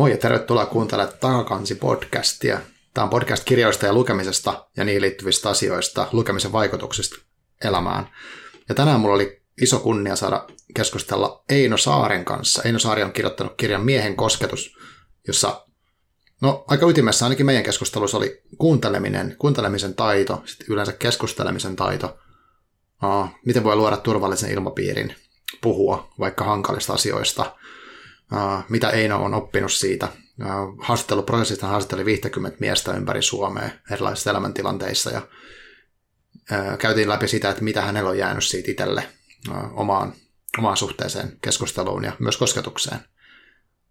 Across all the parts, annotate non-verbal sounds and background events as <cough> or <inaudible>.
Moi ja tervetuloa kuuntelemaan Takakansi-podcastia. Tämä on podcast kirjoista ja lukemisesta ja niihin liittyvistä asioista, lukemisen vaikutuksista elämään. Ja tänään mulla oli iso kunnia saada keskustella Eino Saaren kanssa. Eino Saari on kirjoittanut kirjan Miehen kosketus, jossa no, aika ytimessä ainakin meidän keskustelussa oli kuunteleminen, kuuntelemisen taito, sitten yleensä keskustelemisen taito, uh, miten voi luoda turvallisen ilmapiirin, puhua vaikka hankalista asioista – Uh, mitä Eino on oppinut siitä. Uh, haastatteluprosessista haastatteli 50 miestä ympäri Suomea erilaisissa elämäntilanteissa ja uh, käytiin läpi sitä, että mitä hänellä on jäänyt siitä itselle omaan, omaan suhteeseen, keskusteluun ja myös kosketukseen.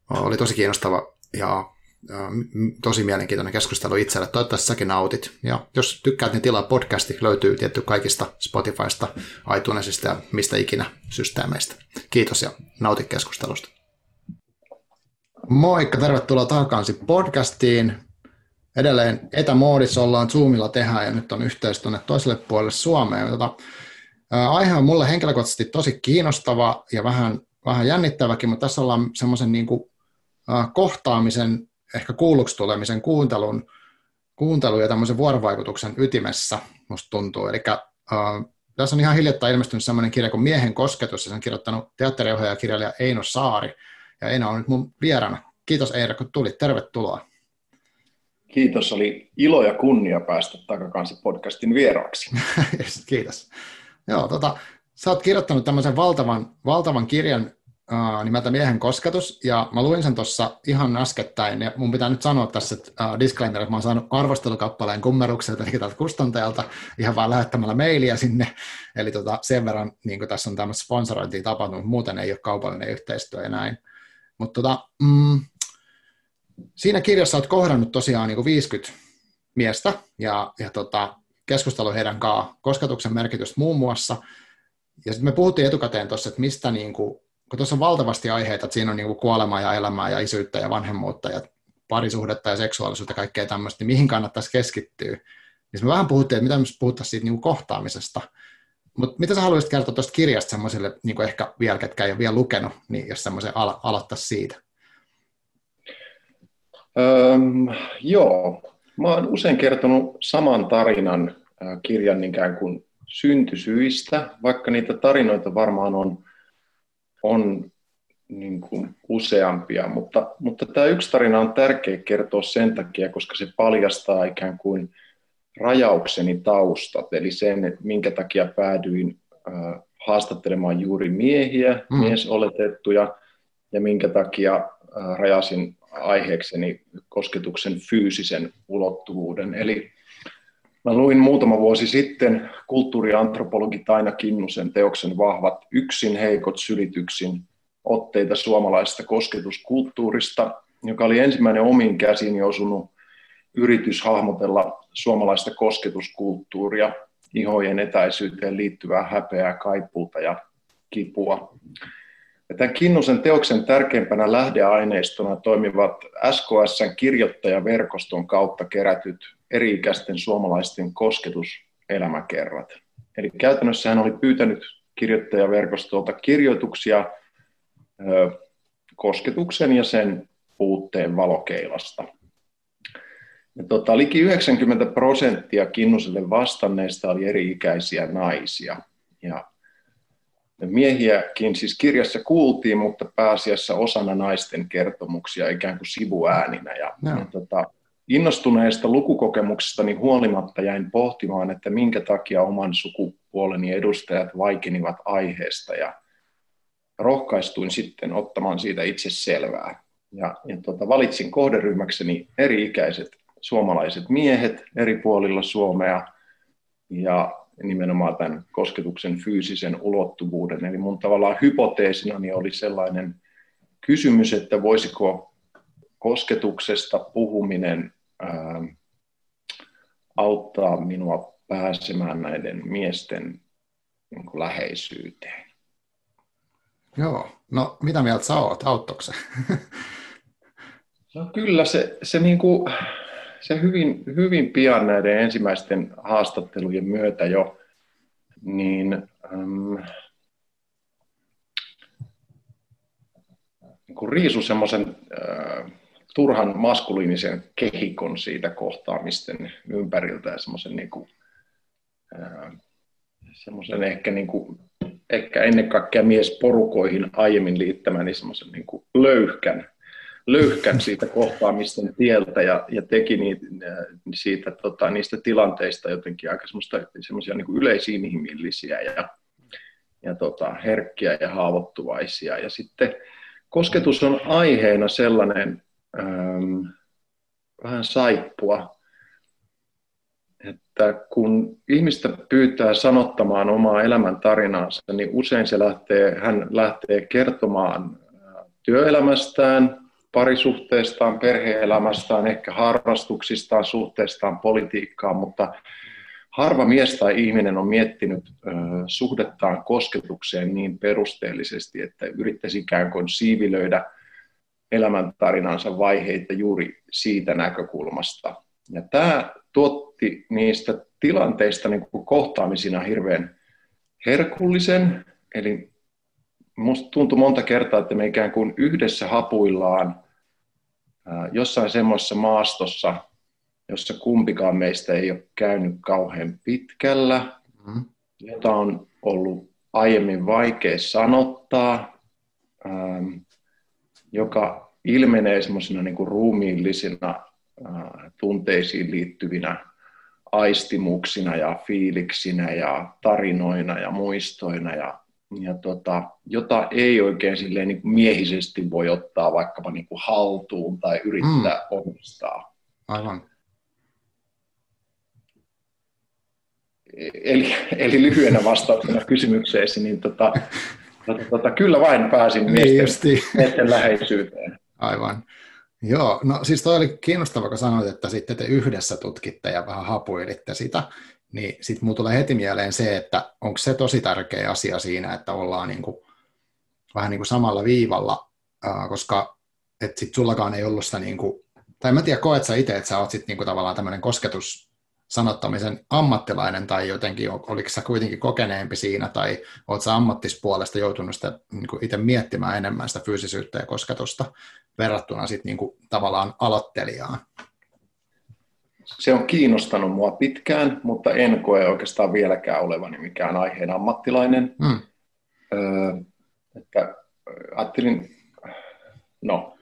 Oli tosi kiinnostava ja tosi mielenkiintoinen keskustelu itselle. Toivottavasti säkin nautit. Ja jos tykkäät, niin tilaa podcasti. Löytyy tietty kaikista Spotifysta, iTunesista ja mistä ikinä systeemeistä. Kiitos ja nauti keskustelusta. Moikka, tervetuloa takaisin podcastiin. Edelleen etämoodissa ollaan, Zoomilla tehdään ja nyt on yhteys tuonne toiselle puolelle Suomeen. Tota, aihe on mulle henkilökohtaisesti tosi kiinnostava ja vähän, vähän jännittäväkin, mutta tässä ollaan semmoisen niin kohtaamisen, ehkä kuulluksi tulemisen kuuntelun, kuuntelun ja tämmöisen vuorovaikutuksen ytimessä, musta tuntuu. Eli tässä on ihan hiljattain ilmestynyt semmoinen kirja kuin Miehen kosketus, ja sen kirjoittanut teatteriohjaaja kirjailija Eino Saari – ja Eino on nyt mun vieraana. Kiitos Eira, kun tulit. Tervetuloa. Kiitos, oli ilo ja kunnia päästä Takakansi podcastin vieraaksi. <laughs> Kiitos. Joo, tota, sä oot kirjoittanut tämmöisen valtavan, valtavan kirjan uh, nimeltä Miehen kosketus, ja mä luin sen tuossa ihan äskettäin, ja mun pitää nyt sanoa tässä, että uh, disclaimer, että mä oon saanut arvostelukappaleen kummerukselta, eli tältä kustantajalta, ihan vaan lähettämällä mailia sinne, eli tota, sen verran niin tässä on tämmöistä sponsorointia tapahtunut, muuten ei ole kaupallinen yhteistyö ja näin. Mutta tota, mm, siinä kirjassa olet kohdannut tosiaan niin kuin 50 miestä ja, ja tota, keskustelu heidän kanssaan kosketuksen merkitystä muun muassa. Ja sitten me puhuttiin etukäteen tuossa, että mistä, niin kuin, kun tuossa on valtavasti aiheita, että siinä on niin kuin kuolemaa ja elämää ja isyyttä ja vanhemmuutta ja parisuhdetta ja seksuaalisuutta ja kaikkea tämmöistä, niin mihin kannattaisi keskittyä. Niin me vähän puhuttiin, että mitä me puhuttaisiin siitä niin kuin kohtaamisesta – mutta mitä sä haluaisit kertoa tuosta kirjasta semmoiselle, niin ehkä vielä, ketkä ei ole vielä lukenut, niin jos semmoisen al- aloittaisi siitä? Öm, joo, mä oon usein kertonut saman tarinan äh, kirjan ikään kuin syntysyistä, vaikka niitä tarinoita varmaan on, on niin kuin useampia, mutta, mutta tämä yksi tarina on tärkeä kertoa sen takia, koska se paljastaa ikään kuin – rajaukseni taustat, eli sen, että minkä takia päädyin äh, haastattelemaan juuri miehiä, mm. miesoletettuja, ja minkä takia äh, rajasin aiheekseni kosketuksen fyysisen ulottuvuuden. Eli mä luin muutama vuosi sitten kulttuuriantropologi Taina Kinnusen teoksen Vahvat yksin heikot sylityksin otteita suomalaisesta kosketuskulttuurista, joka oli ensimmäinen omiin käsiin osunut yritys hahmotella suomalaista kosketuskulttuuria, ihojen etäisyyteen liittyvää häpeää, kaipuuta ja kipua. Ja tämän Kinnusen teoksen tärkeimpänä lähdeaineistona toimivat SKSn kirjoittajaverkoston kautta kerätyt eri-ikäisten suomalaisten kosketuselämäkerrat. Eli käytännössä hän oli pyytänyt kirjoittajaverkostolta kirjoituksia kosketuksen ja sen puutteen valokeilasta – ja tota, liki 90 prosenttia Kinnuselle vastanneista oli eri-ikäisiä naisia. Ja miehiäkin siis kirjassa kuultiin, mutta pääasiassa osana naisten kertomuksia ikään kuin sivuääninä. Ja, no. ja tota, innostuneesta lukukokemuksestani huolimatta jäin pohtimaan, että minkä takia oman sukupuoleni edustajat vaikenivat aiheesta ja rohkaistuin sitten ottamaan siitä itse selvää. Ja, ja tota, valitsin kohderyhmäkseni eri-ikäiset suomalaiset miehet eri puolilla Suomea ja nimenomaan tämän kosketuksen fyysisen ulottuvuuden. Eli mun tavallaan hypoteesinani oli sellainen kysymys, että voisiko kosketuksesta puhuminen ää, auttaa minua pääsemään näiden miesten niin kuin, läheisyyteen. Joo, no mitä mieltä sä oot, auttoiko? No kyllä se, se niin kuin, se hyvin, hyvin pian näiden ensimmäisten haastattelujen myötä jo, niin äm, niin riisu semmoisen äh, turhan maskuliinisen kehikon siitä kohtaamisten ympäriltä ja semmoisen niin kuin, semmoisen ehkä, niin kuin, ehkä ennen kaikkea miesporukoihin aiemmin liittämään niin semmoisen niin kuin löyhkän, löyhkän siitä kohtaamisten tieltä ja, ja teki niitä, siitä, tota, niistä tilanteista jotenkin aika semmoisia niin yleisinhimillisiä ja, ja tota, herkkiä ja haavoittuvaisia. Ja sitten kosketus on aiheena sellainen ähm, vähän saippua, että kun ihmistä pyytää sanottamaan omaa elämäntarinaansa, niin usein se lähtee, hän lähtee kertomaan äh, työelämästään, parisuhteestaan, perheelämästään, ehkä harrastuksistaan, suhteestaan politiikkaan, mutta harva mies tai ihminen on miettinyt suhdettaan kosketukseen niin perusteellisesti, että yrittäisi ikään kuin siivilöidä elämäntarinansa vaiheita juuri siitä näkökulmasta. Ja tämä tuotti niistä tilanteista niin kuin kohtaamisina hirveän herkullisen, eli musta tuntui monta kertaa, että me ikään kuin yhdessä hapuillaan jossain semmoisessa maastossa, jossa kumpikaan meistä ei ole käynyt kauhean pitkällä, mm. jota on ollut aiemmin vaikea sanottaa, joka ilmenee semmoisena niin ruumiillisina tunteisiin liittyvinä aistimuksina ja fiiliksinä ja tarinoina ja muistoina, ja, ja tota, jota ei oikein silleen niin kuin miehisesti voi ottaa vaikkapa niin kuin haltuun tai yrittää mm. omistaa. Aivan. Eli, eli lyhyenä vastauksena kysymykseesi, niin tota, tota, tota, kyllä vain pääsin niin miesten, miesten läheisyyteen. Aivan. Joo, no siis toi oli kiinnostava, kun sanoit, että sitten te yhdessä tutkitte ja vähän hapuilitte sitä, niin sitten mulla tulee heti mieleen se, että onko se tosi tärkeä asia siinä, että ollaan niin kuin, vähän niin kuin samalla viivalla, koska että sit sullakaan ei ollut sitä, niin kuin, tai mä tiedä, koet sä itse, että sä oot sitten niin tavallaan tämmöinen kosketus sanottamisen ammattilainen tai jotenkin, oliko sä kuitenkin kokeneempi siinä tai oot sä ammattispuolesta joutunut sitä niin kuin itse miettimään enemmän sitä fyysisyyttä ja kosketusta verrattuna sitten niin kuin, tavallaan aloittelijaan? Se on kiinnostanut mua pitkään, mutta en koe oikeastaan vieläkään olevani mikään aiheen ammattilainen. Hmm. Öö, että ajattelin, no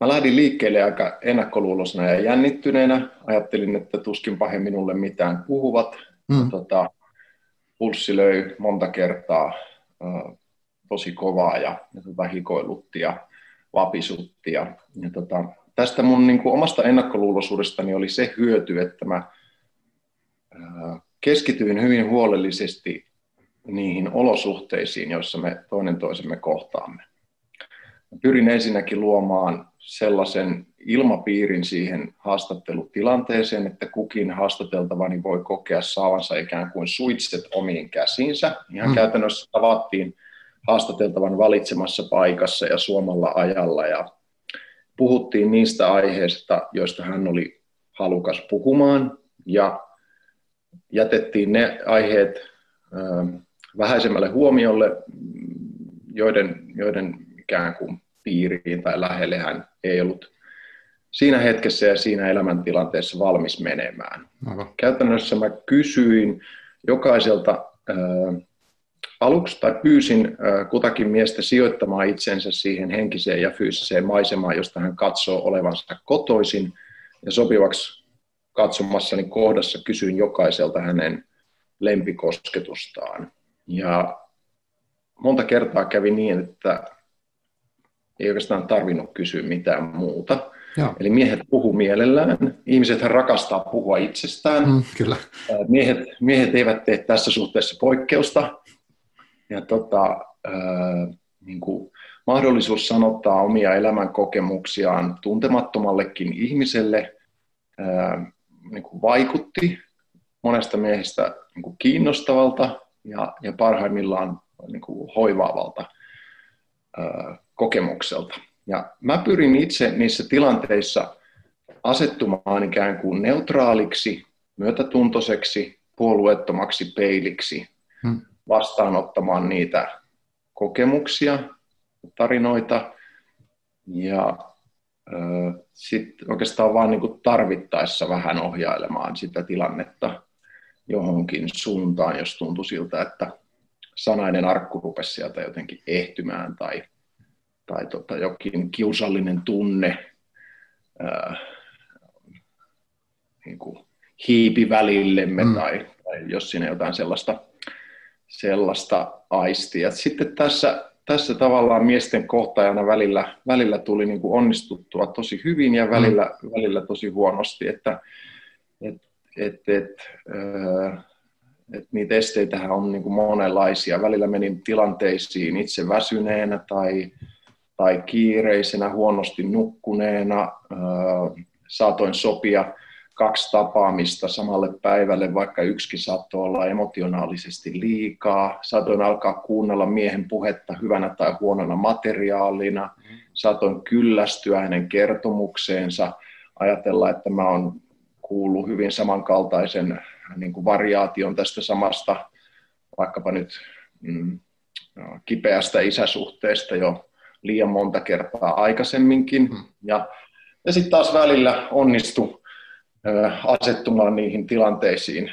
Mä lähdin liikkeelle aika ennakkoluulosena ja jännittyneenä. Ajattelin, että tuskinpa he minulle mitään puhuvat. Mm. Tota, pulssi löi monta kertaa äh, tosi kovaa ja, ja tota, hikoilutti ja vapisutti. Ja, ja tota, tästä mun niin kuin, omasta ennakkoluuloisuudestani oli se hyöty, että mä keskityin hyvin huolellisesti niihin olosuhteisiin, joissa me toinen toisemme kohtaamme. Mä pyrin ensinnäkin luomaan sellaisen ilmapiirin siihen haastattelutilanteeseen, että kukin haastateltavani voi kokea saavansa ikään kuin suitset omiin käsiinsä. Ihan mm. käytännössä tavattiin haastateltavan valitsemassa paikassa ja suomalla ajalla ja puhuttiin niistä aiheista, joista hän oli halukas puhumaan ja jätettiin ne aiheet ö, vähäisemmälle huomiolle, joiden, joiden ikään kuin piiriin tai lähelle hän ei ollut siinä hetkessä ja siinä elämäntilanteessa valmis menemään. Aivan. Käytännössä mä kysyin jokaiselta äh, aluksi tai pyysin kutakin miestä sijoittamaan itsensä siihen henkiseen ja fyysiseen maisemaan, josta hän katsoo olevansa kotoisin ja sopivaksi katsomassani kohdassa kysyin jokaiselta hänen lempikosketustaan. Ja monta kertaa kävi niin, että ei oikeastaan tarvinnut kysyä mitään muuta. Joo. Eli miehet puhuu mielellään. Ihmiset rakastaa puhua itsestään. Mm, kyllä. Miehet, miehet eivät tee tässä suhteessa poikkeusta. Ja tota, äh, niin kuin mahdollisuus sanottaa omia elämänkokemuksiaan tuntemattomallekin ihmiselle äh, niin kuin vaikutti monesta miehestä niin kuin kiinnostavalta ja, ja parhaimmillaan niin kuin hoivaavalta kokemukselta. Ja mä pyrin itse niissä tilanteissa asettumaan ikään kuin neutraaliksi, myötätuntoiseksi, puolueettomaksi peiliksi, hmm. Vastaanottamaan niitä kokemuksia, tarinoita ja sitten oikeastaan vaan niin tarvittaessa vähän ohjailemaan sitä tilannetta johonkin suuntaan, jos tuntui siltä, että sanainen arkku rupesi sieltä jotenkin ehtymään tai, tai tota, jokin kiusallinen tunne ää, niin kuin hiipi välillemme mm. tai, tai jos siinä jotain sellaista, sellaista aistia. Sitten tässä, tässä tavallaan miesten kohtajana välillä, välillä tuli niin kuin onnistuttua tosi hyvin ja välillä, mm. välillä tosi huonosti, että et, et, et, äh, et niitä esteitähän on niin kuin monenlaisia. Välillä menin tilanteisiin itse väsyneenä tai, tai kiireisenä, huonosti nukkuneena. Äh, saatoin sopia kaksi tapaamista samalle päivälle, vaikka yksikin saattoi olla emotionaalisesti liikaa. Saatoin alkaa kuunnella miehen puhetta hyvänä tai huonona materiaalina. Saatoin kyllästyä hänen kertomukseensa, ajatella, että mä oon kuullut hyvin samankaltaisen niin kuin variaation tästä samasta, vaikkapa nyt mm, kipeästä isäsuhteesta jo liian monta kertaa aikaisemminkin. Ja, ja sitten taas välillä onnistui asettumaan niihin tilanteisiin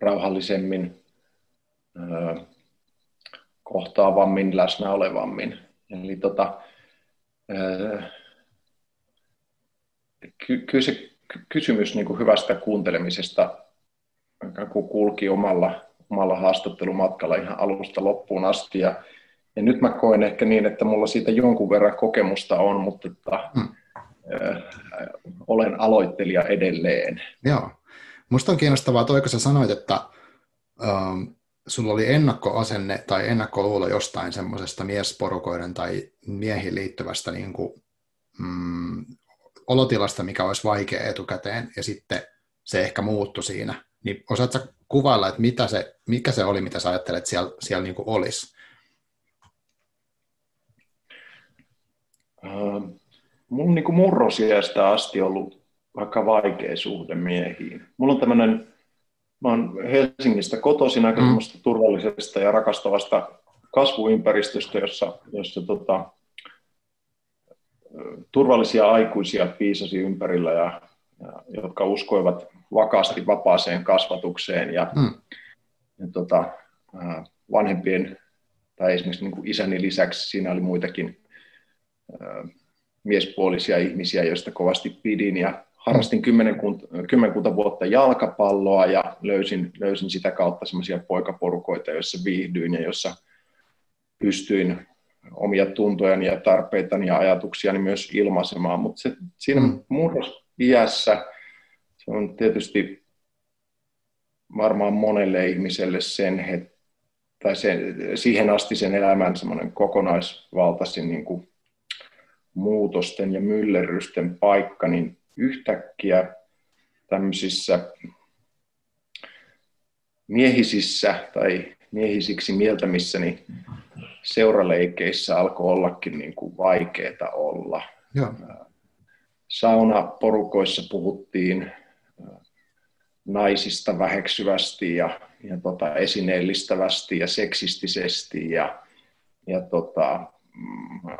rauhallisemmin, kohtaavammin, läsnä olevammin. Eli tota, ky- kyllä se kysymys niin kuin hyvästä kuuntelemisesta kulki omalla, omalla haastattelumatkalla ihan alusta loppuun asti. Ja ja nyt mä koen ehkä niin, että mulla siitä jonkun verran kokemusta on, mutta että, hmm. äh, olen aloittelija edelleen. Joo. Musta on kiinnostavaa toi, kun sä sanoit, että ähm, sulla oli ennakkoasenne tai ennakkoluulo jostain semmoisesta miesporukoiden tai miehiin liittyvästä niin kuin, mm, olotilasta, mikä olisi vaikea etukäteen, ja sitten se ehkä muuttui siinä. Niin osaatko kuvailla, että mitä se, mikä se oli, mitä sä ajattelet siellä, siellä niin kuin olisi? Uh, mulla on niin murrosiästä asti ollut vaikka vaikea suhde miehiin. Mulla on tämmöinen, mä oon Helsingistä kotoisin aika mm. turvallisesta ja rakastavasta kasvuympäristöstä, jossa, jossa tota, turvallisia aikuisia piisasi ympärillä, ja, ja, jotka uskoivat vakaasti vapaaseen kasvatukseen ja, mm. ja tota, vanhempien tai esimerkiksi niin kuin isäni lisäksi siinä oli muitakin miespuolisia ihmisiä, joista kovasti pidin ja harrastin kymmenkunta, kymmenkunta vuotta jalkapalloa ja löysin, löysin sitä kautta semmoisia poikaporukoita, joissa viihdyin ja jossa pystyin omia tuntojani ja tarpeitani ja ajatuksiani myös ilmaisemaan, mutta se, siinä mm. murrosiässä se on tietysti varmaan monelle ihmiselle sen, het, tai sen, siihen asti sen elämän semmoinen kokonaisvaltaisin niin kuin muutosten ja myllerrysten paikka, niin yhtäkkiä tämmöisissä miehisissä tai miehisiksi mieltämissäni seuraleikeissä alkoi ollakin niin kuin vaikeaa olla. Joo. Saunaporukoissa puhuttiin naisista väheksyvästi ja, ja tota, esineellistävästi ja seksistisesti ja, ja tota, mm,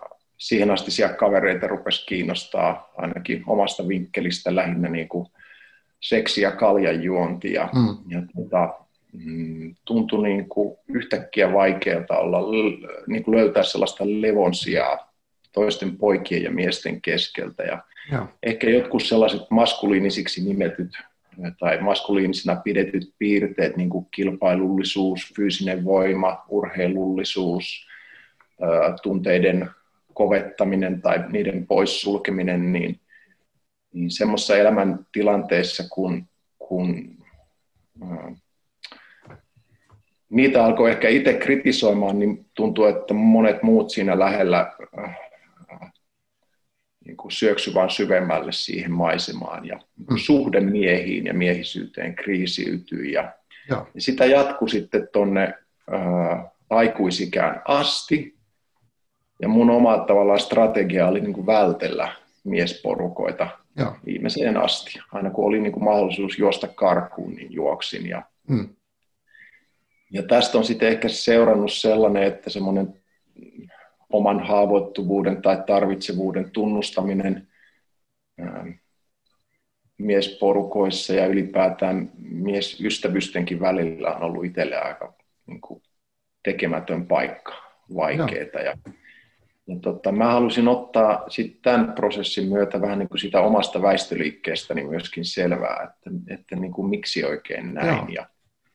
siihen asti siellä kavereita rupesi kiinnostaa ainakin omasta vinkkelistä lähinnä niin kuin seksi- ja kaljanjuonti. Ja, mm. ja tota, mm, tuntui niin kuin yhtäkkiä vaikealta olla, niin kuin löytää sellaista levonsijaa toisten poikien ja miesten keskeltä. Ja ja. Ehkä jotkut sellaiset maskuliinisiksi nimetyt tai maskuliinisina pidetyt piirteet, niin kuin kilpailullisuus, fyysinen voima, urheilullisuus, tunteiden kovettaminen tai niiden poissulkeminen, niin, niin semmoisessa elämäntilanteessa, kun, kun ää, niitä alkoi ehkä itse kritisoimaan, niin tuntuu, että monet muut siinä lähellä ää, niin kuin syöksy vaan syvemmälle siihen maisemaan ja mm. suhde miehiin ja miehisyyteen kriisiytyi ja, ja sitä jatkui sitten tuonne aikuisikään asti ja mun oma tavallaan strategia oli niin kuin vältellä miesporukoita Joo. viimeiseen asti. Aina kun oli niin kuin mahdollisuus juosta karkuun, niin juoksin. Ja, hmm. ja tästä on sitten ehkä seurannut sellainen, että semmoinen oman haavoittuvuuden tai tarvitsevuuden tunnustaminen miesporukoissa ja ylipäätään miesystävystenkin välillä on ollut itselle aika niin kuin, tekemätön paikka, vaikeaa. Ja, ja tota, mä halusin ottaa sit tämän prosessin myötä vähän niin kuin sitä omasta väistöliikkeestäni myöskin selvää, että, että niin kuin, miksi oikein näin Joo. ja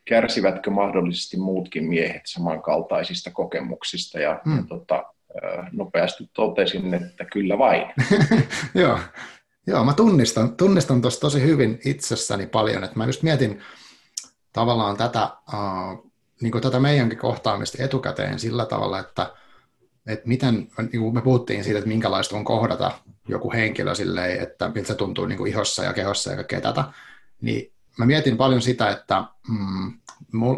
kärsivätkö mahdollisesti muutkin miehet samankaltaisista kokemuksista ja, hmm. ja tota, nopeasti totesin, että kyllä vain. <laughs> Joo. Joo, mä tunnistan, tunnistan tuossa tosi hyvin itsessäni paljon, että mä just mietin tavallaan tätä, uh, niin kuin tätä meidänkin kohtaamista etukäteen sillä tavalla, että, että miten, niin kuin me puhuttiin siitä, että minkälaista on kohdata joku henkilö silleen, että miltä se tuntuu niin kuin ihossa ja kehossa ja kaikkea tätä, niin mä mietin paljon sitä, että mm,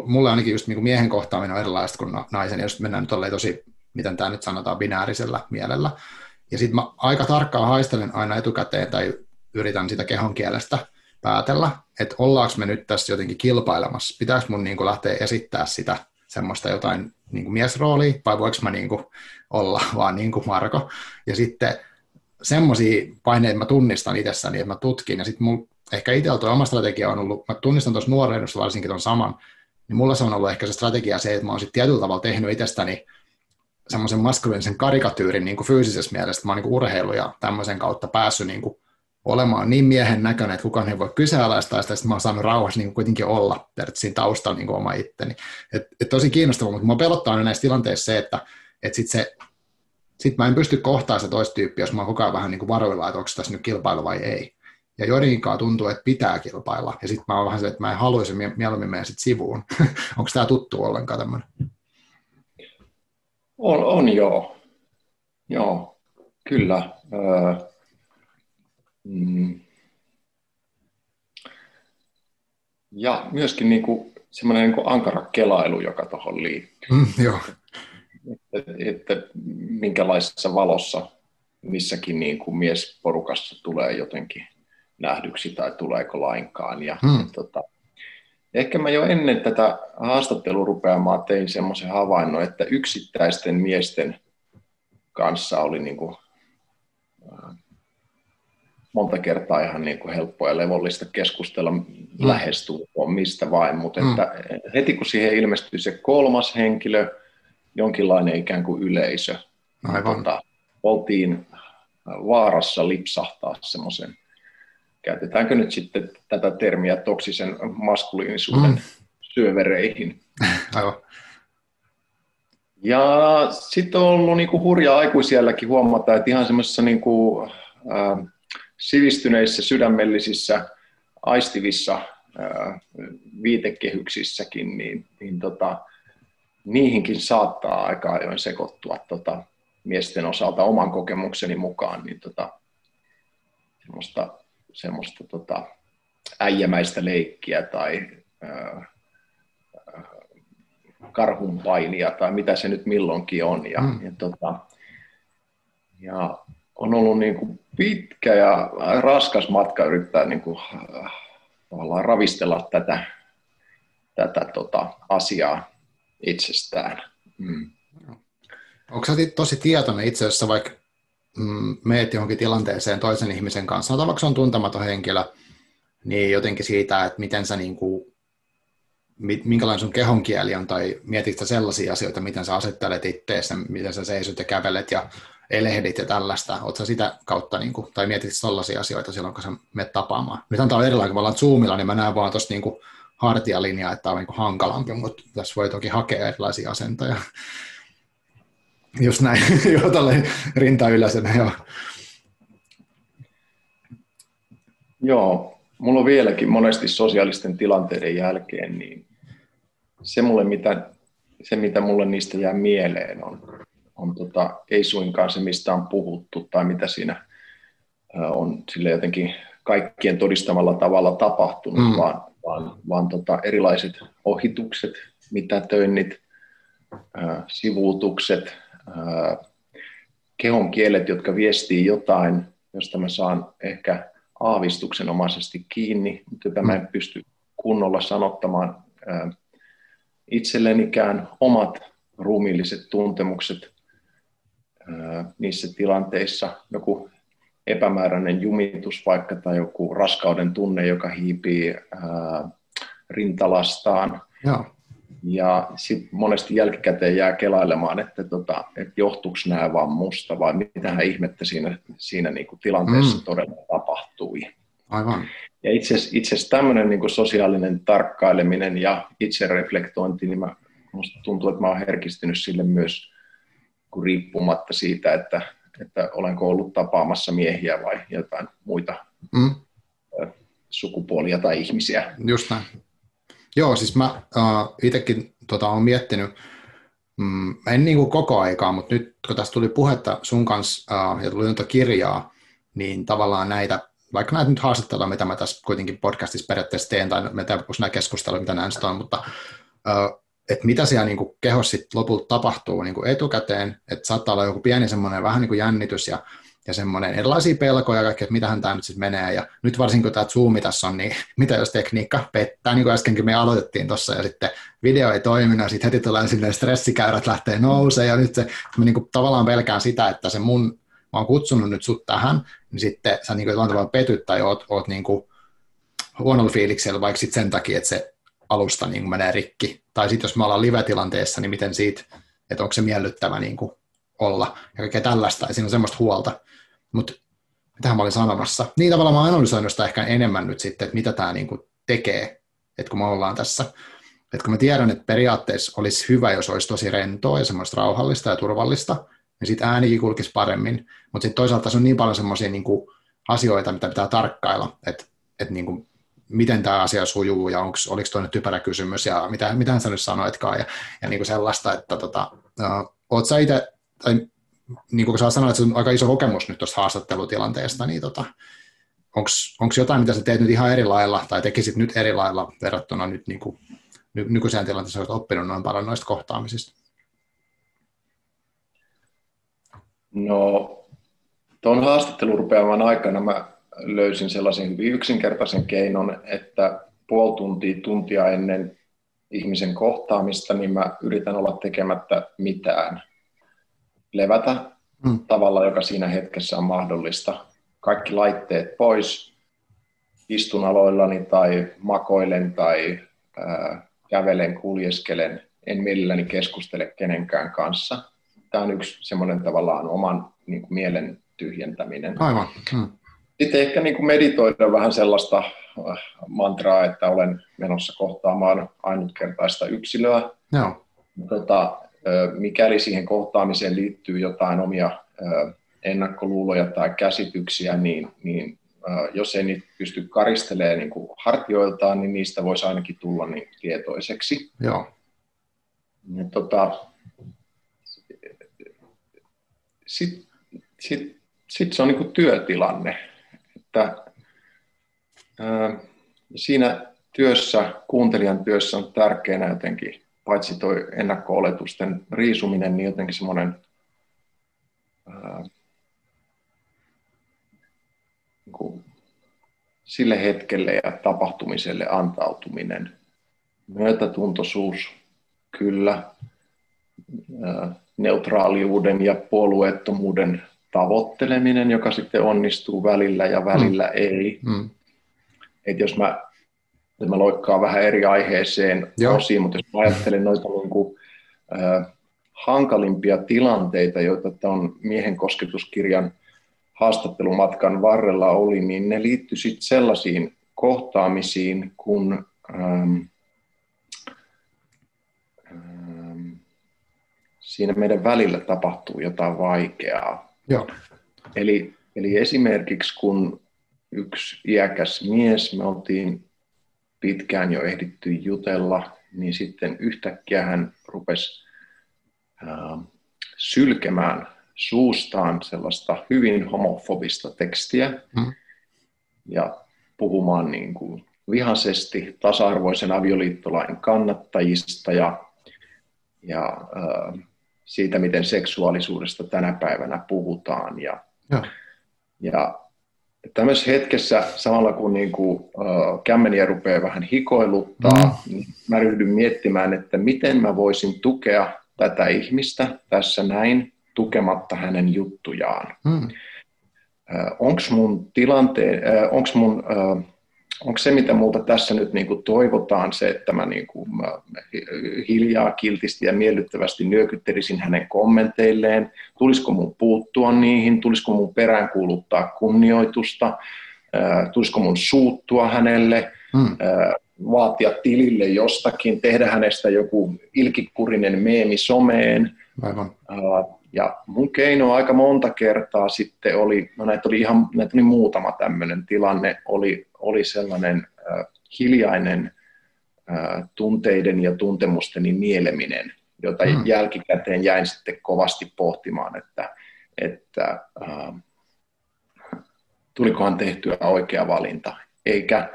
mulle ainakin just niin kuin miehen kohtaaminen on erilaista kuin naisen, jos mennään nyt tosi, miten tämä nyt sanotaan, binäärisellä mielellä, ja sitten mä aika tarkkaan haistelen aina etukäteen tai yritän sitä kehon kielestä päätellä, että ollaanko me nyt tässä jotenkin kilpailemassa, pitääkö mun niin kuin lähteä esittää sitä semmoista jotain niin kuin miesroolia, vai voiko mä niin kuin olla <laughs> vaan niin kuin Marko. Ja sitten semmoisia paineita mä tunnistan itsessäni, että mä tutkin, ja sitten ehkä itsellä tuo oma strategia on ollut, mä tunnistan tuossa nuoreudessa varsinkin tuon saman, niin mulla se on ollut ehkä se strategia se, että mä oon sitten tietyllä tavalla tehnyt itsestäni semmoisen maskuliinisen karikatyyrin niin kuin fyysisessä mielessä, mä oon niin urheilu ja tämmöisen kautta päässyt niin kuin olemaan niin miehen näköinen, että kukaan ei voi kyseenalaistaa sitä, että mä oon saanut rauhassa niin kuitenkin olla siinä taustalla niin oma itteni. Et, et tosi kiinnostavaa, mutta mä pelottaa aina näissä tilanteissa se, että et sit se, sit mä en pysty kohtaamaan sitä toista tyyppiä, jos mä oon koko ajan vähän niin kuin varoilla, että onko tässä nyt kilpailu vai ei. Ja joidenkin tuntuu, että pitää kilpailla. Ja sitten mä oon vähän se, että mä en haluaisi mieluummin mennä sit sivuun. <laughs> onko tämä tuttu ollenkaan tämmöinen? On, on joo. Joo, kyllä. Öö. Ja myöskin niin kuin, semmoinen niin ankara kelailu, joka tuohon liittyy. Mm, joo. Että, että minkälaisessa valossa missäkin niin kuin miesporukassa tulee jotenkin nähdyksi tai tuleeko lainkaan. Ja, mm. ja tota, Ehkä mä jo ennen tätä haastattelurupeamaa tein semmoisen havainnon, että yksittäisten miesten kanssa oli niin kuin, äh, monta kertaa ihan niin kuin helppoa ja levollista keskustella mm. lähestulkoon mistä vain, mutta mm. että heti kun siihen ilmestyi se kolmas henkilö, jonkinlainen ikään kuin yleisö, Aivan. Tota, oltiin vaarassa lipsahtaa semmoisen käytetäänkö nyt sitten tätä termiä toksisen maskuliinisuuden mm. syövereihin. <laughs> Aivan. Ja sitten on ollut niinku hurja aikuisielläkin huomata, että ihan semmoisissa niinku, äh, sivistyneissä, sydämellisissä, aistivissa viitekehyksissäkin, niin, niin tota, niihinkin saattaa aika ajoin sekoittua tota, miesten osalta oman kokemukseni mukaan, niin tota, semmoista semmoista tota, äijämäistä leikkiä tai ää, karhunpainia tai mitä se nyt milloinkin on. Ja, mm. ja, tota, ja on ollut niin kuin pitkä ja raskas matka yrittää niin kuin, tavallaan ravistella tätä, tätä tota, asiaa itsestään. Mm. Onko sä tosi tietoinen itse asiassa vaikka mm, meet johonkin tilanteeseen toisen ihmisen kanssa, sanotaan vaikka se on tuntematon henkilö, niin jotenkin siitä, että miten sä niin kuin, minkälainen sun kehonkieli on, tai mietitkö sellaisia asioita, miten sä asettelet itteessä, miten sä seisot ja kävelet ja elehdit ja tällaista, ootko sä kautta, niin kuin, tai mietit sellaisia asioita silloin, kun sä menet tapaamaan. Nyt on erilainen, kun me ollaan Zoomilla, niin mä näen vaan tuosta niin hartialinjaa, että tämä on niin kuin hankalampi, mutta tässä voi toki hakea erilaisia asentoja. <laughs> Just näin, <laughs> joo, tälle rinta ylösenä, joo. Joo, mulla on vieläkin monesti sosiaalisten tilanteiden jälkeen, niin se, mulle, mitä, se mitä mulle niistä jää mieleen on, on tota, ei suinkaan se, mistä on puhuttu tai mitä siinä on sille jotenkin kaikkien todistamalla tavalla tapahtunut, mm. vaan, vaan, vaan tota, erilaiset ohitukset, mitätöinnit, sivuutukset, kehon kielet, jotka viestii jotain, josta mä saan ehkä aavistuksenomaisesti kiinni, mutta jota mä en pysty kunnolla sanottamaan itsellenikään omat ruumiilliset tuntemukset niissä tilanteissa joku epämääräinen jumitus vaikka tai joku raskauden tunne, joka hiipii rintalastaan. Joo. Ja sitten monesti jälkikäteen jää kelailemaan, että, tota, että johtuuko nämä vaan musta vai mitä ihmettä siinä, siinä niinku tilanteessa mm. todella tapahtui. Aivan. Ja itse asiassa tämmöinen niinku sosiaalinen tarkkaileminen ja itsereflektointi, niin mä, musta tuntuu, että mä oon herkistynyt sille myös riippumatta siitä, että, että olenko ollut tapaamassa miehiä vai jotain muita mm. sukupuolia tai ihmisiä. Just näin. Joo, siis mä äh, itsekin tota, olen miettinyt, mm, en niin kuin koko aikaa, mutta nyt kun tässä tuli puhetta sun kanssa äh, ja tuli noita kirjaa, niin tavallaan näitä, vaikka näitä nyt haastatteluja, mitä mä tässä kuitenkin podcastissa periaatteessa teen, tai mitä nämä keskusteluja, mitä näistä on, mutta äh, että mitä siellä niin kuin kehossa sit lopulta tapahtuu niin kuin etukäteen, että saattaa olla joku pieni semmoinen vähän niin kuin jännitys ja ja semmoinen erilaisia pelkoja kaikkea, että mitähän tämä nyt sitten menee. Ja nyt varsinkin kun tämä Zoom tässä on, niin <laughs> mitä jos tekniikka pettää, niin kuin äskenkin me aloitettiin tuossa, ja sitten video ei toiminut, ja sitten heti tulee silleen stressikäyrät lähtee nousee, ja nyt se, mä niin kuin tavallaan pelkään sitä, että se mun, mä oon kutsunut nyt sut tähän, niin sitten sä niin kuin jollain tavalla petyt tai oot, oot niin kuin huonolla fiiliksellä, vaikka sitten sen takia, että se alusta niin kuin menee rikki. Tai sitten jos me ollaan live-tilanteessa, niin miten siitä, että onko se miellyttävä niin kuin olla, ja kaikkea tällaista, ja siinä on semmoista huolta. Mutta mitä mä olin sanomassa? Niin tavallaan mä analysoin sitä ehkä enemmän nyt sitten, että mitä tämä niinku tekee, että kun me ollaan tässä. Että kun mä tiedän, että periaatteessa olisi hyvä, jos olisi tosi rentoa ja semmoista rauhallista ja turvallista, niin sitten äänikin kulkisi paremmin. Mutta sitten toisaalta tässä on niin paljon semmoisia niinku asioita, mitä pitää tarkkailla, että, että niinku, miten tämä asia sujuu ja onks, oliko toinen typerä kysymys ja mitä, mitä sä nyt sanoitkaan ja, ja niinku sellaista, että tota, uh, oot sä itse, tai niin kuin sä sanoit, että se on aika iso kokemus nyt tuosta haastattelutilanteesta, niin tota, onko jotain, mitä sä teet nyt ihan eri lailla, tai tekisit nyt eri lailla verrattuna nyt niin kuin, ny, nykyiseen tilanteeseen, olet oppinut noin paljon noista kohtaamisista? No, tuon haastattelurupeaman aikana mä löysin sellaisen hyvin yksinkertaisen keinon, että puoli tuntia, tuntia ennen ihmisen kohtaamista, niin mä yritän olla tekemättä mitään levätä mm. tavalla, joka siinä hetkessä on mahdollista. Kaikki laitteet pois, istun aloillani tai makoilen tai ää, kävelen, kuljeskelen, en mielelläni keskustele kenenkään kanssa. Tämä on yksi semmoinen tavallaan oman niin kuin, mielen tyhjentäminen. Aivan. Mm. Sitten ehkä niin kuin meditoida vähän sellaista äh, mantraa, että olen menossa kohtaamaan ainutkertaista yksilöä. Joo. Tota, mikäli siihen kohtaamiseen liittyy jotain omia ennakkoluuloja tai käsityksiä, niin, niin jos ei niitä pysty karistelemaan niin kuin hartioiltaan, niin niistä voisi ainakin tulla niin tietoiseksi. Joo. Ja tota, Sitten sit, sit se on niin kuin työtilanne. Että, siinä työssä, kuuntelijan työssä on tärkeää jotenkin paitsi tuo ennakko-oletusten riisuminen, niin jotenkin semmoinen niin sille hetkelle ja tapahtumiselle antautuminen. Myötätuntoisuus, kyllä. Neutraaliuden ja puolueettomuuden tavoitteleminen, joka sitten onnistuu välillä ja välillä mm. ei. Mm. Et jos mä mä loikkaan vähän eri aiheeseen Joo. osiin, mutta jos mä ajattelen noita niin kuin, äh, hankalimpia tilanteita, joita tämän miehen kosketuskirjan haastattelumatkan varrella oli, niin ne liittyi sitten sellaisiin kohtaamisiin, kun ähm, ähm, siinä meidän välillä tapahtuu jotain vaikeaa. Joo. Eli, eli esimerkiksi kun yksi iäkäs mies, me oltiin pitkään jo ehditty jutella, niin sitten yhtäkkiä hän rupesi äh, sylkemään suustaan sellaista hyvin homofobista tekstiä mm. ja puhumaan niin kuin vihaisesti tasa-arvoisen avioliittolain kannattajista ja, ja äh, siitä, miten seksuaalisuudesta tänä päivänä puhutaan. Ja, ja. ja tämmöisessä hetkessä samalla kun niin kuin, äh, kämmeniä rupeaa vähän hikoiluttaa, mm. niin mä ryhdyn miettimään, että miten mä voisin tukea tätä ihmistä tässä näin, tukematta hänen juttujaan. Hmm. Onko mun tilanteen, onko mun onko se, mitä multa tässä nyt niin kuin toivotaan, se, että mä, niin kuin, mä hiljaa, kiltisti ja miellyttävästi nyökyttelisin hänen kommenteilleen, tulisiko mun puuttua niihin, tulisiko mun peräänkuuluttaa kunnioitusta, tulisiko mun suuttua hänelle, hmm. vaatia tilille jostakin, tehdä hänestä joku ilkikurinen meemi someen. Aivan. Ja mun keino aika monta kertaa sitten oli, no näitä oli ihan näitä oli muutama tämmöinen tilanne, oli, oli sellainen äh, hiljainen äh, tunteiden ja tuntemusteni nieleminen, jota mm. jälkikäteen jäin sitten kovasti pohtimaan, että, että äh, tulikohan tehtyä oikea valinta. Eikä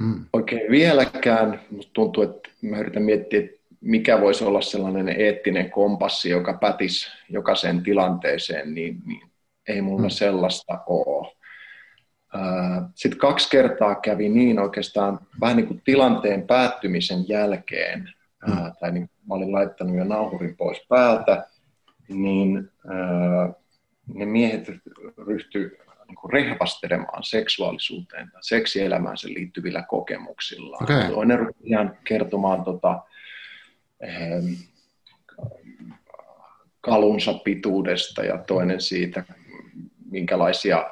mm. oikein vieläkään, musta tuntuu, että mä yritän miettiä, että mikä voisi olla sellainen eettinen kompassi, joka pätisi jokaiseen tilanteeseen, niin, niin ei mulla mm. sellaista ole. Sitten kaksi kertaa kävi niin oikeastaan vähän niin kuin tilanteen päättymisen jälkeen, mm. tai niin mä olin laittanut jo nauhurin pois päältä, niin ne miehet ryhtyi niin rehvastelemaan seksuaalisuuteen tai seksielämäänsä liittyvillä kokemuksilla. Okay. Toinen ihan kertomaan tota, kalunsa pituudesta ja toinen siitä, minkälaisia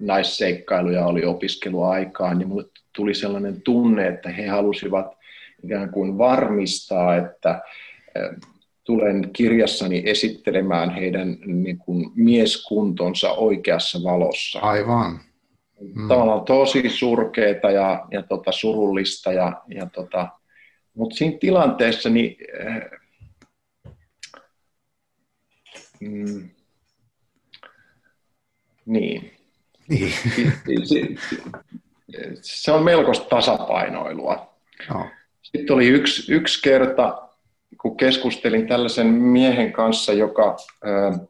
naisseikkailuja oli opiskeluaikaan, niin mulle tuli sellainen tunne, että he halusivat ikään kuin varmistaa, että ehm, tulen kirjassani esittelemään heidän niin kuin, mieskuntonsa oikeassa valossa. Aivan. Mm. Tavallaan tosi surkeeta ja, ja tota, surullista ja, ja tota, mutta siinä tilanteessa niin, äh, mm, niin. niin. se, se on melkoista tasapainoilua. No. Sitten oli yksi, yksi kerta, kun keskustelin tällaisen miehen kanssa, joka äh,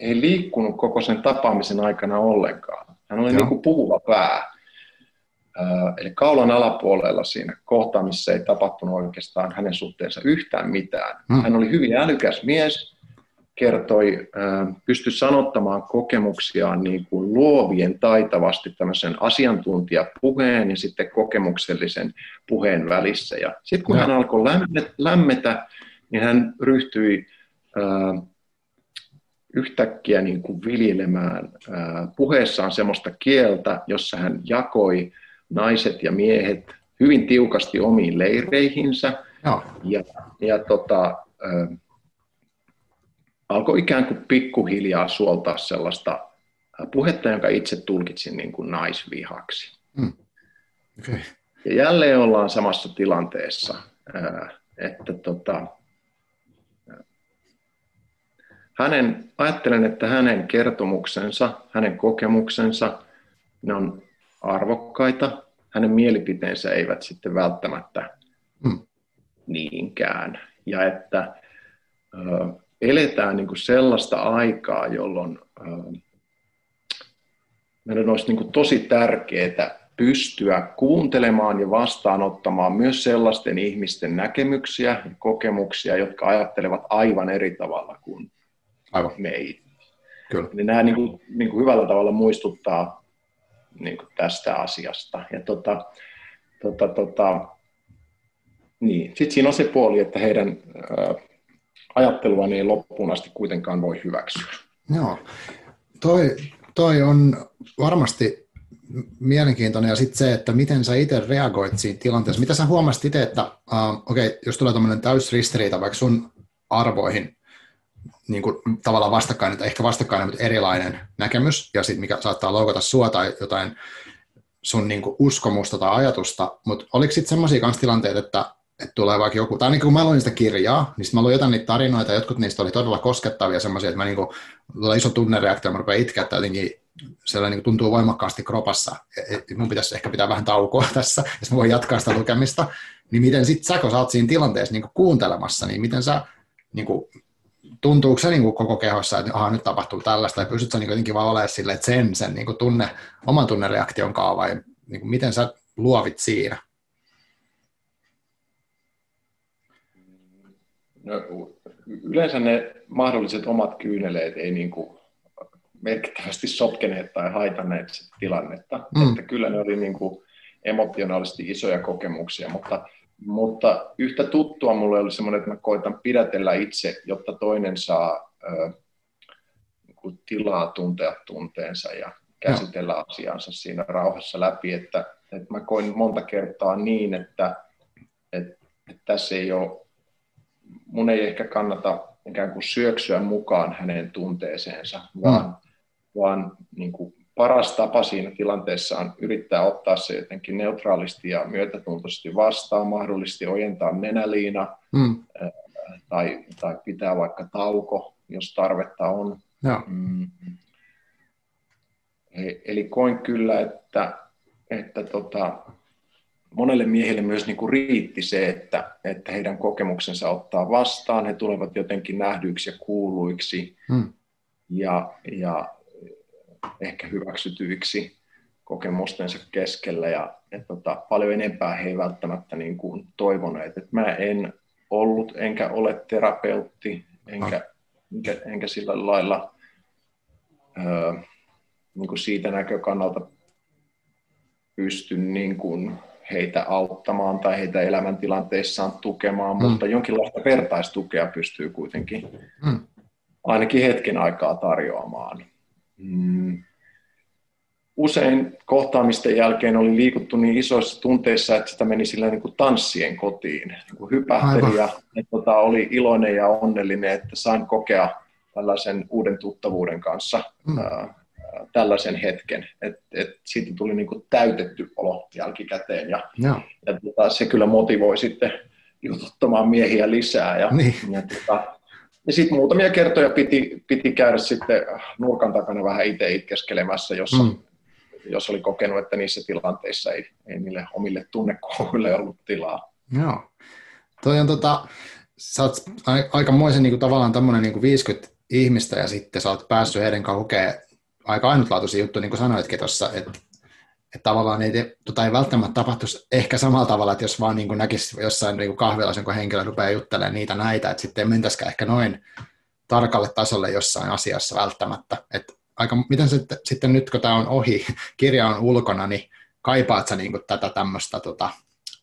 ei liikkunut koko sen tapaamisen aikana ollenkaan. Hän oli niin kuin puhuva pää. Eli kaulan alapuolella siinä kohtaamisessa ei tapahtunut oikeastaan hänen suhteensa yhtään mitään. Hmm. Hän oli hyvin älykäs mies, kertoi, pystyi sanottamaan kokemuksiaan niin kuin luovien taitavasti tämmöisen asiantuntijapuheen ja sitten kokemuksellisen puheen välissä. Ja sitten kun hän alkoi lämmetä, niin hän ryhtyi yhtäkkiä niin kuin viljelemään puheessaan semmoista kieltä, jossa hän jakoi naiset ja miehet hyvin tiukasti omiin leireihinsä no. ja, ja tota, äh, alkoi ikään kuin pikkuhiljaa suoltaa sellaista puhetta, jonka itse tulkitsin niin kuin naisvihaksi. Mm. Okay. Ja jälleen ollaan samassa tilanteessa, äh, että tota, hänen, ajattelen, että hänen kertomuksensa, hänen kokemuksensa, ne on arvokkaita, hänen mielipiteensä eivät sitten välttämättä hmm. niinkään. Ja että ö, eletään niin kuin sellaista aikaa, jolloin ö, meidän olisi niin kuin tosi tärkeää pystyä kuuntelemaan ja vastaanottamaan myös sellaisten ihmisten näkemyksiä ja kokemuksia, jotka ajattelevat aivan eri tavalla kuin aivan. me Kyllä. Niin nämä niin kuin, niin kuin hyvällä tavalla muistuttaa niin kuin tästä asiasta. Ja tota, tota, tota, niin. Sitten siinä on se puoli, että heidän ää, ajatteluaan ei loppuun asti kuitenkaan voi hyväksyä. Joo, toi, toi on varmasti mielenkiintoinen ja sitten se, että miten sä itse reagoit siinä tilanteessa. Mitä sä huomasit itse, että uh, okei, okay, jos tulee tämmöinen täysristiriita vaikka sun arvoihin, niin kuin, tavallaan vastakkainen, ehkä vastakkainen, mutta erilainen näkemys, ja sitten mikä saattaa loukata sua tai jotain sun niin kuin, uskomusta tai ajatusta, mutta oliko sitten semmoisia kanssa tilanteita, että, että tulee vaikka joku, tai niin kun mä luin sitä kirjaa, niin sitten mä luin jotain niitä tarinoita, jotkut niistä oli todella koskettavia semmoisia, että mä niin kuin, iso tunnereaktio, mä rupean itkeä, että jotenkin sellainen niin tuntuu voimakkaasti kropassa, että mun pitäisi ehkä pitää vähän taukoa <laughs> tässä, jos mä voin jatkaa sitä lukemista, niin miten sitten sä, kun sä oot siinä tilanteessa niin kuuntelemassa, niin miten sä niin kuin, tuntuuko se niin kuin koko kehossa, että aha, nyt tapahtuu tällaista, tai pystytkö niin jotenkin vaan olemaan sille, että sen, sen niin kuin tunne, oman tunnereaktion kanssa, vai niin kuin miten sä luovit siinä? No, yleensä ne mahdolliset omat kyyneleet ei niin kuin merkittävästi sotkeneet tai haitanneet sitä tilannetta. Mm. Että kyllä ne oli niin kuin emotionaalisesti isoja kokemuksia, mutta, mutta yhtä tuttua mulle oli semmoinen, että mä koitan pidätellä itse, jotta toinen saa ö, niin tilaa tuntea tunteensa ja käsitellä no. asiansa siinä rauhassa läpi, että, että mä koin monta kertaa niin, että, että, että tässä ei ole, mun ei ehkä kannata ikään kuin syöksyä mukaan hänen tunteeseensa, vaan, mm. vaan niin kuin paras tapa siinä tilanteessa on yrittää ottaa se jotenkin neutraalisti ja myötätuntoisesti vastaan, mahdollisesti ojentaa nenäliina mm. tai, tai pitää vaikka tauko, jos tarvetta on. Ja. Mm. Eli koin kyllä, että, että tota, monelle miehelle myös niin kuin riitti se, että, että heidän kokemuksensa ottaa vastaan, he tulevat jotenkin nähdyiksi ja kuuluiksi hmm. ja, ja ehkä hyväksytyiksi kokemustensa keskellä ja et tota, paljon enempää he ei välttämättä niin kuin toivoneet. Et mä en ollut enkä ole terapeutti enkä, enkä, enkä sillä lailla öö, niin kuin siitä näkökannalta pysty niin kuin heitä auttamaan tai heitä elämäntilanteissaan tukemaan, mm. mutta jonkinlaista vertaistukea pystyy kuitenkin mm. ainakin hetken aikaa tarjoamaan. Mm. Usein kohtaamisten jälkeen oli liikuttu niin isoissa tunteissa, että sitä meni sillä niin kuin tanssien kotiin. Niin kuin hypähteli ja että tota, oli iloinen ja onnellinen, että sain kokea tällaisen uuden tuttavuuden kanssa mm tällaisen hetken, että et siitä tuli niin kuin täytetty olo jälkikäteen ja, ja. ja tota, se kyllä motivoi sitten jututtamaan miehiä lisää ja, niin. ja, tota, ja sitten muutamia kertoja piti, piti käydä sitten nurkan takana vähän itse itkeskelemässä, jossa, mm. jos oli kokenut, että niissä tilanteissa ei, ei niille omille tunnekuohuille ollut tilaa. Joo. Toi on tota, sä oot aikamoisen niin kuin, tavallaan tämmöinen niin 50 ihmistä ja sitten sä oot päässyt heidän kanssa aika ainutlaatuisia juttuja, niin kuin sanoitkin tuossa, että, että tavallaan ei, tota ei välttämättä tapahtuisi ehkä samalla tavalla, että jos vaan niin kuin näkisi jossain niin kahvilassa jonkun henkilö rupeaa juttelemaan niitä näitä, että sitten ei mentäisikään ehkä noin tarkalle tasolle jossain asiassa välttämättä. Että aika, miten se, sitten nyt, kun tämä on ohi, <laughs> kirja on ulkona, niin kaipaat sä niin kuin tätä tämmöistä tota,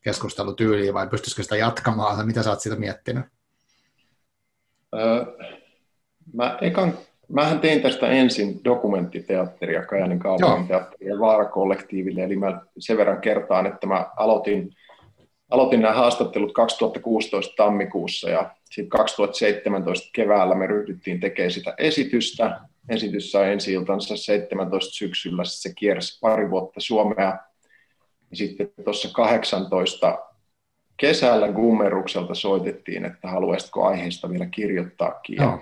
keskustelutyyliä vai pystyisikö sitä jatkamaan? Mitä sä oot siitä miettinyt? Öö, mä ekan Mähän tein tästä ensin dokumenttiteatteria Kajanin kaupungin teatteria Vaara-kollektiiville, eli mä sen verran kertaan, että mä aloitin, aloitin nämä haastattelut 2016 tammikuussa ja sitten 2017 keväällä me ryhdyttiin tekemään sitä esitystä. Esitys sai ensi iltansa 17 syksyllä, se kiersi pari vuotta Suomea. Ja sitten tuossa 18 kesällä Gummerukselta soitettiin, että haluaisitko aiheesta vielä kirjoittaakin. Ja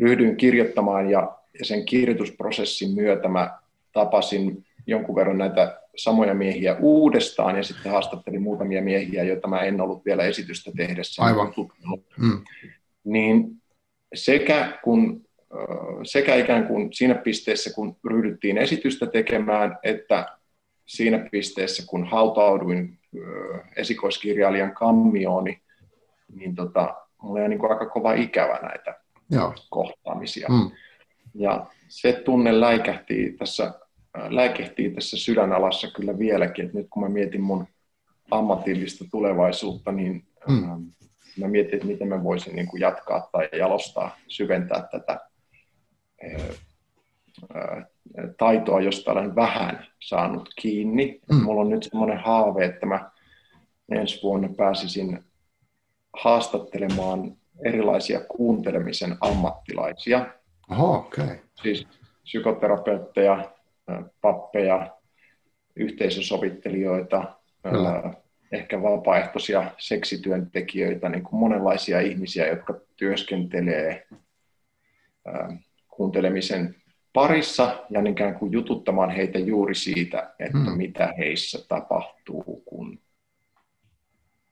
ryhdyin kirjoittamaan ja, ja sen kirjoitusprosessin myötä mä tapasin jonkun verran näitä samoja miehiä uudestaan ja sitten haastattelin muutamia miehiä, joita mä en ollut vielä esitystä tehdessä Aivan. Mm. Niin sekä, kun, sekä ikään kuin siinä pisteessä, kun ryhdyttiin esitystä tekemään, että siinä pisteessä, kun hautauduin esikoiskirjailijan kammiooni, niin tota, mulla oli niin aika kova ikävä näitä Joo. kohtaamisia. Mm. Ja se tunne läikähtii tässä, äh, läikehtii tässä sydänalassa kyllä vieläkin, että nyt kun mä mietin mun ammatillista tulevaisuutta, niin mm. ähm, mä mietin, että miten mä voisin niin kuin jatkaa tai jalostaa, syventää tätä äh, äh, taitoa, josta olen vähän saanut kiinni. Mm. Mulla on nyt semmoinen haave, että mä ensi vuonna pääsisin haastattelemaan erilaisia kuuntelemisen ammattilaisia. Oho, okay. Siis psykoterapeutteja, pappeja, yhteisösovittelijoita, Kyllä. ehkä vapaaehtoisia seksityöntekijöitä, niin kuin monenlaisia ihmisiä, jotka työskentelee kuuntelemisen parissa ja ikään kuin jututtamaan heitä juuri siitä, että hmm. mitä heissä tapahtuu, kun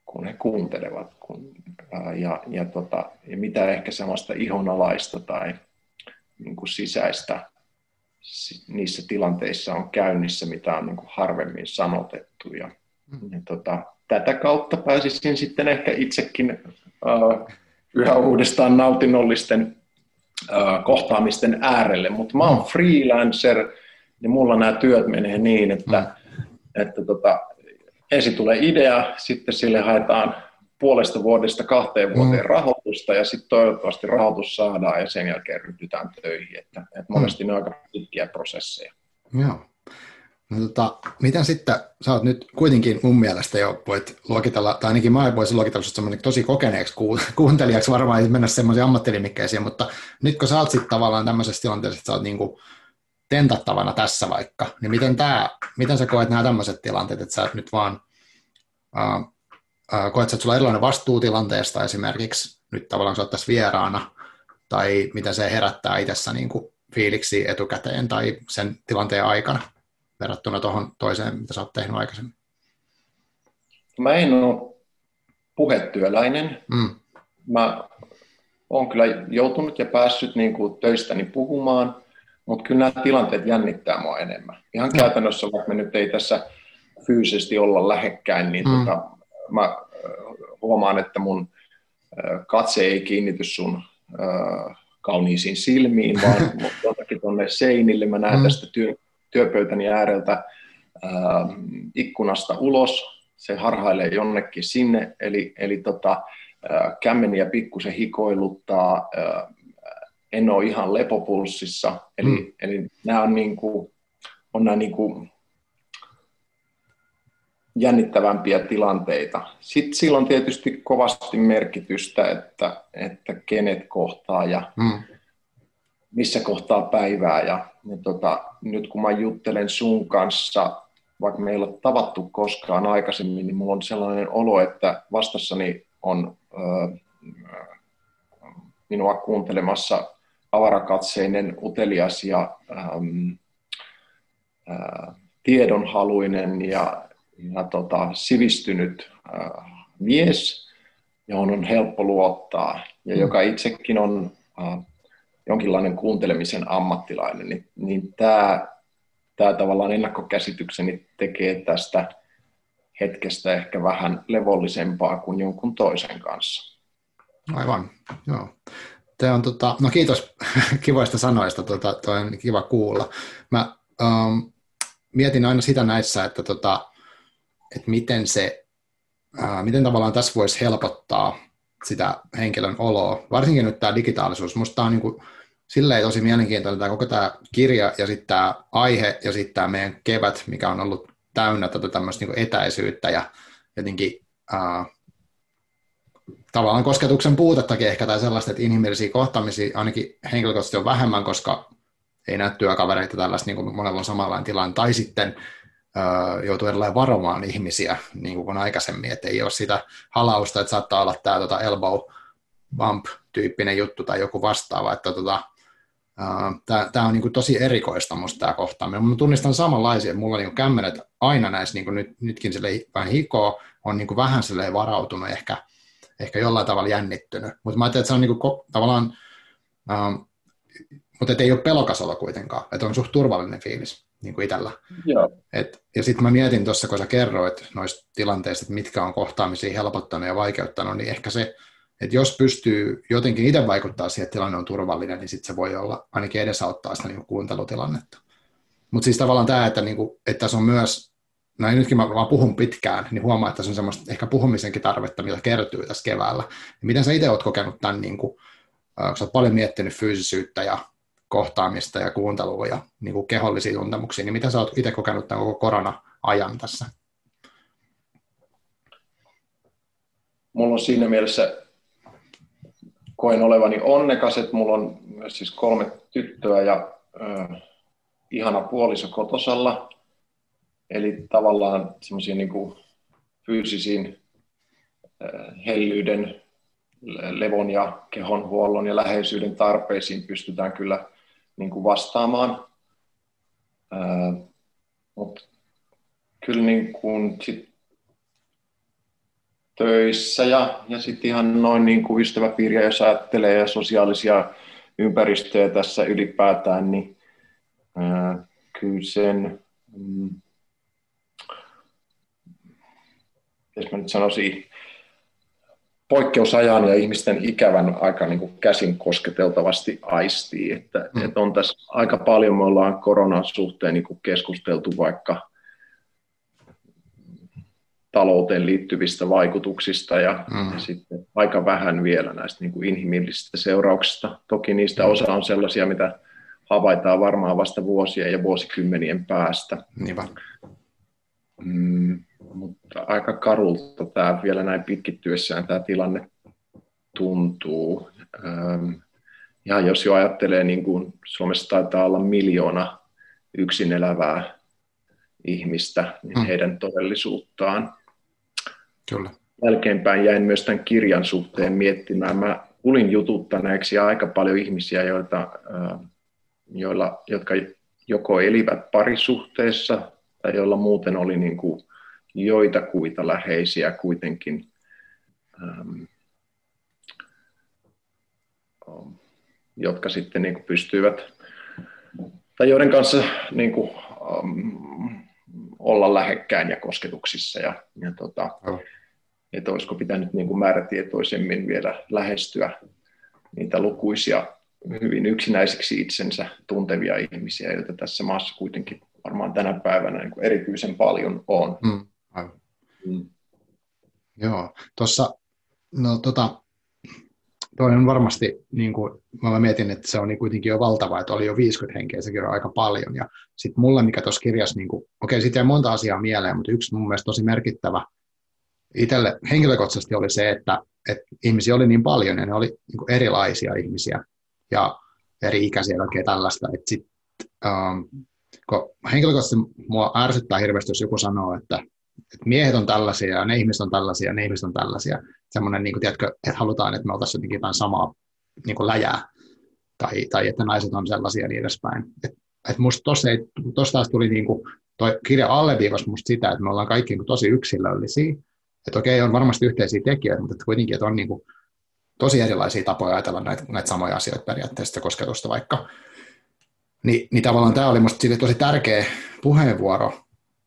kun he kuuntelevat kun, ja, ja, tota, ja mitä ehkä sellaista ihonalaista tai niin kuin sisäistä niissä tilanteissa on käynnissä, mitä on niin kuin harvemmin sanotettu. Ja, mm. ja tota, tätä kautta pääsisin sitten ehkä itsekin äh, yhä uudestaan nautinnollisten kohtaamisten äärelle, mutta mä oon freelancer ja mulla nämä työt menee niin, että, mm. että tota, ensin tulee idea, sitten sille haetaan puolesta vuodesta kahteen vuoteen mm. rahoitusta ja sitten toivottavasti rahoitus saadaan ja sen jälkeen ryhdytään töihin. Että, että monesti mm. ne on aika pitkiä prosesseja. Joo. No, tota, miten sitten, sä oot nyt kuitenkin mun mielestä jo voit luokitella, tai ainakin mä voisin luokitella sut tosi kokeneeksi kuuntelijaksi, varmaan ei mennä semmoisiin ammattilimikkeisiin, mutta nyt kun sä oot sitten tavallaan tämmöisessä tilanteessa, että sä oot niinku tentattavana tässä vaikka, niin miten, tää, miten sä koet nämä tämmöiset tilanteet, että sä et nyt vaan, äh, äh, koet sä, että sulla on erilainen vastuu tilanteesta esimerkiksi, nyt tavallaan sä oot tässä vieraana, tai miten se herättää itsessä niinku fiiliksi etukäteen tai sen tilanteen aikana? verrattuna tuohon toiseen, mitä sä oot tehnyt aikaisemmin? Mä en ole puhetyöläinen. Mm. Mä oon kyllä joutunut ja päässyt niin kuin töistäni puhumaan, mutta kyllä nämä tilanteet jännittää mua enemmän. Ihan käytännössä, vaikka me nyt ei tässä fyysisesti olla lähekkäin, niin mm. tota, mä huomaan, että mun katse ei kiinnity sun äh, kauniisiin silmiin, vaan <laughs> jotakin tuonne seinille. Mä näen mm. tästä työ, työpöytäni ääreltä ää, ikkunasta ulos, se harhailee jonnekin sinne, eli, eli tota, ää, kämmeniä pikkusen hikoiluttaa, ää, en ole ihan lepopulssissa, eli, mm. eli nämä on, niin kuin, on nämä niin kuin jännittävämpiä tilanteita. Sitten sillä on tietysti kovasti merkitystä, että, että kenet kohtaa ja mm. missä kohtaa päivää ja niin tota, nyt kun mä juttelen sun kanssa, vaikka me ei ole tavattu koskaan aikaisemmin, niin mulla on sellainen olo, että vastassani on ö, minua kuuntelemassa avarakatseinen, utelias ja ähm, äh, tiedonhaluinen ja, ja tota, sivistynyt äh, mies, johon on helppo luottaa ja joka itsekin on äh, jonkinlainen kuuntelemisen ammattilainen, niin, niin tämä, tämä tavallaan ennakkokäsitykseni tekee tästä hetkestä ehkä vähän levollisempaa kuin jonkun toisen kanssa. Aivan, joo. Tämä on, tota, no kiitos <laughs> kivoista sanoista, tota, toi on kiva kuulla. Mä um, mietin aina sitä näissä, että, tota, että miten se, uh, miten tavallaan tässä voisi helpottaa sitä henkilön oloa, varsinkin nyt tämä digitaalisuus. Musta on niin kuin, silleen tosi mielenkiintoinen tämä koko tämä kirja ja sitten tämä aihe ja sitten tämä meidän kevät, mikä on ollut täynnä tätä tämmöistä niin etäisyyttä ja jotenkin äh, tavallaan kosketuksen puutettakin ehkä tai sellaista, että inhimillisiä kohtaamisia ainakin henkilökohtaisesti on vähemmän, koska ei näe työkavereita tällaista, niin kuin monella on samanlainen tilanne, tai sitten äh, joutuu edelleen varomaan ihmisiä niin kuin aikaisemmin, että ei ole sitä halausta, että saattaa olla tämä tota elbow bump-tyyppinen juttu tai joku vastaava, että tota, Tämä on niin kuin tosi erikoista musta tämä kohtaaminen. Mä tunnistan samanlaisia, mulla niin kämmenet aina näissä, niin kuin nyt, nytkin vähän hikoo, on niin kuin vähän varautunut, ehkä, ehkä jollain tavalla jännittynyt. Mutta mä ajattelin, että se on niin kuin, tavallaan, ähm, mutta ei ole pelokas olo kuitenkaan, että on suht turvallinen fiilis niin kuin itsellä. Joo. Et, ja sitten mä mietin tuossa, kun sä kerroit noista tilanteista, että mitkä on kohtaamisia helpottanut ja vaikeuttanut, niin ehkä se että jos pystyy jotenkin itse vaikuttaa siihen, että tilanne on turvallinen, niin sitten se voi olla ainakin edesauttaa sitä niin kuuntelutilannetta. Mutta siis tavallaan tämä, että, niin kuin, että tässä on myös, näin nytkin mä vaan puhun pitkään, niin huomaa, että tässä on semmoista ehkä puhumisenkin tarvetta, mitä kertyy tässä keväällä. Ja miten sä itse oot kokenut tämän, niin kuin, kun sä oot paljon miettinyt fyysisyyttä ja kohtaamista ja kuuntelua ja niin kuin kehollisia tuntemuksia, niin mitä sä oot itse kokenut tämän koko korona-ajan tässä? Mulla on siinä mielessä koen olevani onnekas, että mulla on myös siis kolme tyttöä ja äh, ihana puoliso kotosalla. Eli tavallaan semmoisiin niin fyysisiin äh, hellyyden, levon ja kehonhuollon ja läheisyyden tarpeisiin pystytään kyllä niin kuin vastaamaan. Mutta kyllä niin kuin sit töissä ja, ja sitten ihan noin niin kuin ystäväpiiriä, jos ajattelee ja sosiaalisia ympäristöjä tässä ylipäätään, niin ää, kyllä sen, mm, jos mä nyt sanoisin, poikkeusajan ja ihmisten ikävän aika niin kuin käsin kosketeltavasti aistii. Että, mm. että on tässä aika paljon, me ollaan koronan suhteen niin kuin keskusteltu vaikka talouteen liittyvistä vaikutuksista ja, mm. ja sitten aika vähän vielä näistä niin kuin inhimillisistä seurauksista. Toki niistä mm. osa on sellaisia, mitä havaitaan varmaan vasta vuosien ja vuosikymmenien päästä. Niinpä. Mm, mutta aika karulta tämä vielä näin pitkittyessään tämä tilanne tuntuu. Ähm, ja jos jo ajattelee, niin kuin Suomessa taitaa olla miljoona yksin elävää ihmistä, niin mm. heidän todellisuuttaan. Kyllä. Jälkeenpäin jäin myös tämän kirjan suhteen miettimään. Mä tulin jututtaneeksi aika paljon ihmisiä, joita, joilla, jotka joko elivät parisuhteessa tai joilla muuten oli niin kuin joitakuita läheisiä kuitenkin, ähm, jotka sitten niin kuin pystyivät, tai joiden kanssa niin kuin, ähm, olla lähekkäin ja kosketuksissa. Ja, ja tota, että olisiko pitänyt niin kuin määrätietoisemmin vielä lähestyä niitä lukuisia hyvin yksinäisiksi itsensä tuntevia ihmisiä, joita tässä maassa kuitenkin varmaan tänä päivänä niin kuin erityisen paljon on. Mm. Mm. Joo, tuossa, no tota, toi on varmasti, niin kuin, mä mietin, että se on niin kuitenkin jo valtava, että oli jo 50 henkeä, sekin on aika paljon. Ja sitten mulle, mikä tuossa kirjassa, niin okei, siitä jäi monta asiaa mieleen, mutta yksi mun mielestä tosi merkittävä itselle henkilökohtaisesti oli se, että, että ihmisiä oli niin paljon ja ne oli niin kuin erilaisia ihmisiä ja eri ikäisiä ja tällaista. Että sit, um, kun henkilökohtaisesti mua ärsyttää hirveästi, jos joku sanoo, että, että miehet on tällaisia ja ne ihmiset on tällaisia ja ne ihmiset on tällaisia. Semmoinen, niin kuin, tiedätkö, että halutaan, että me oltaisiin jotenkin jotain samaa niin kuin läjää tai, tai että naiset on sellaisia ja niin edespäin. Et, et musta ei, taas tuli niin kuin, toi kirja alleviivasi musta sitä, että me ollaan kaikki niin kuin, tosi yksilöllisiä. Että okei, on varmasti yhteisiä tekijöitä, mutta kuitenkin, että on niin kuin, tosi erilaisia tapoja ajatella näitä, näitä samoja asioita periaatteessa kosketusta vaikka. Ni, niin tavallaan tämä oli minusta tosi tärkeä puheenvuoro